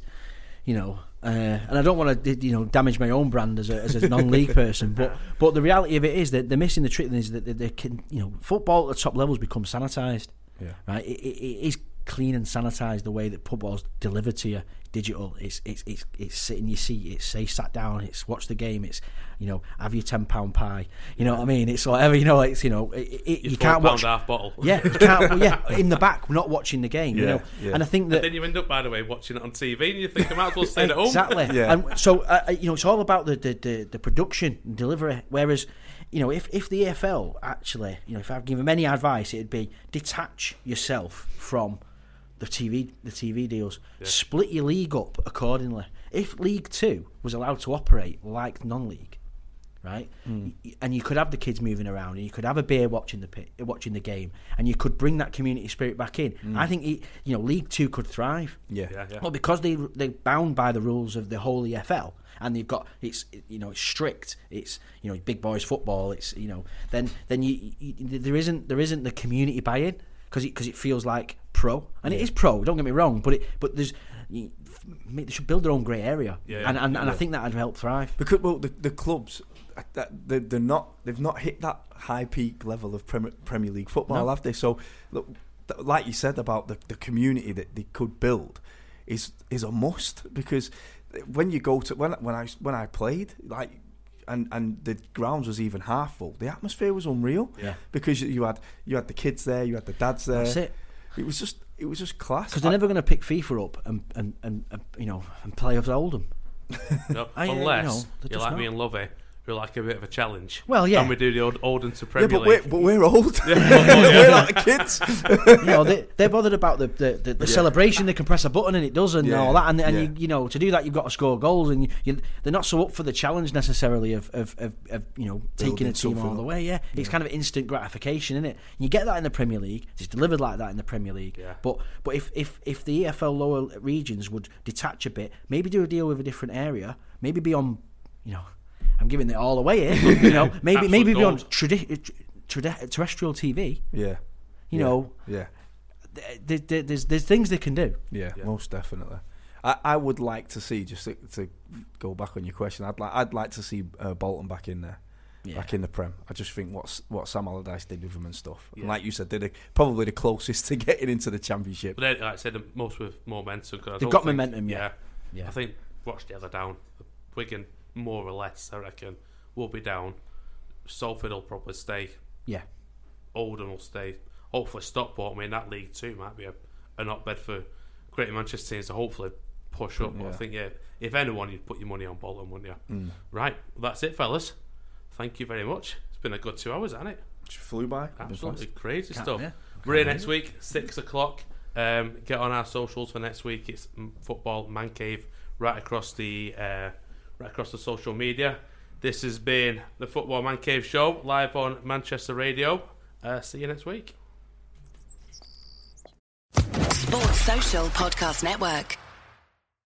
you know, uh, and I don't want to you know damage my own brand as a, as a non-league person, but but the reality of it is that they're missing the trick. Is that they, they can you know football at the top levels become sanitised. Yeah. Right. It, it, it is clean and sanitised the way that football's delivered to you digital it's it's it's it's sit in your seat it's say sat down it's watch the game it's you know have your 10 pound pie you know what i mean it's whatever you know it's you know it, it, you can't £4 watch half bottle. yeah you can't well, yeah [LAUGHS] in the back not watching the game you Yeah, know yeah. and i think And that then you end up, by the way, watching it on TV, and you think I might as well stay at home. Exactly. Yeah. And so uh, uh, you know, it's all about the, the, the, the production and delivery. Whereas, you know, if, if the EFL actually, you know, if I've given them any advice, it'd be detach yourself from the TV the TV deals. Split your league up accordingly. If League Two was allowed to operate like non-league, right? Hmm. Y- And you could have the kids moving around, and you could have a beer watching the pit, watching the game, and you could bring that community spirit back in. Hmm. I think it, you know League Two could thrive. Yeah. Yeah, yeah. Well, because they they're bound by the rules of the whole EFL, and they've got it's you know it's strict. It's you know big boys football. It's you know then then you, you there isn't there isn't the community buy-in because it because it feels like pro and it is pro. Don't get me wrong, but it but there's you, they should build their own grey area, Yeah, and and, and I think that would help thrive. Because well, the, the clubs, uh, that, they, they're not. They've not hit that high peak level of Premier, Premier League football, No. have they? So, look, like you said about the, the community that they could build, is is a must because when you go to when when I when I played like. And, and the grounds was even half full. The atmosphere was unreal. Yeah. because you, you had you had the kids there, you had the dads there. That's it. It was just it was just class. Because they're I- never going to pick FIFA up and, and, and, and you know and play off Oldham. [LAUGHS] No, I- uh, you unless know, you, they're like not. me and Lovey, who like a bit of a challenge. Well, yeah. And we do the old and to yeah, Premier but we're, League. but we're old. [LAUGHS] we're not kids. [LAUGHS] you know, they, they're bothered about the the, the, the celebration. They can press a button and it does, and Yeah, all that. And, and yeah. you, you know, to do that, you've got to score goals, and you, you, they're not so up for the challenge necessarily of of, of, of you know taking Building a team all something the way. Yeah, it's kind of instant gratification, isn't it? You get that in the Premier League. It's delivered like that in the Premier League. Yeah. But but if if if the EFL lower regions would detach a bit, maybe do a deal with a different area, maybe be on, you know. I'm giving it all away here. [LAUGHS] You know, maybe Absolute maybe be on gold. tradi- tradi- terrestrial TV. Yeah, You Yeah. know, yeah. th- th- there's there's things they can do. Yeah, most definitely. I, I would like to see just to, to go back on your question. I'd like I'd like to see uh, Bolton back in there, Yeah. back in the Prem. I just think what's what Sam Allardyce did with them and stuff. And like you said, they're the, probably the closest [LAUGHS] to getting into the Championship. But then, like I said, the most with momentum. 'cause I They've got think- momentum, yeah. Yeah. I think watch the other down. Wigan more or less, I reckon, will be down. Salford will probably stay. Yeah. Oldham will stay. Hopefully Stockport. I mean that league too might be a, a not bad for Greater Manchester teams to hopefully push up. But I think yeah, if anyone, you'd put your money on Bolton, wouldn't you? Mm. Right, well, that's it, fellas. Thank you very much. It's been a good two hours, hasn't it? Just flew by. Absolutely crazy Can't- stuff. yeah. We're here next week, six o'clock. Um, get on our socials for next week. It's football man cave right across the uh, right across the social media. This has been the Football Man Cave Show live on Manchester Radio. Uh, see you next week. Sports Social Podcast Network.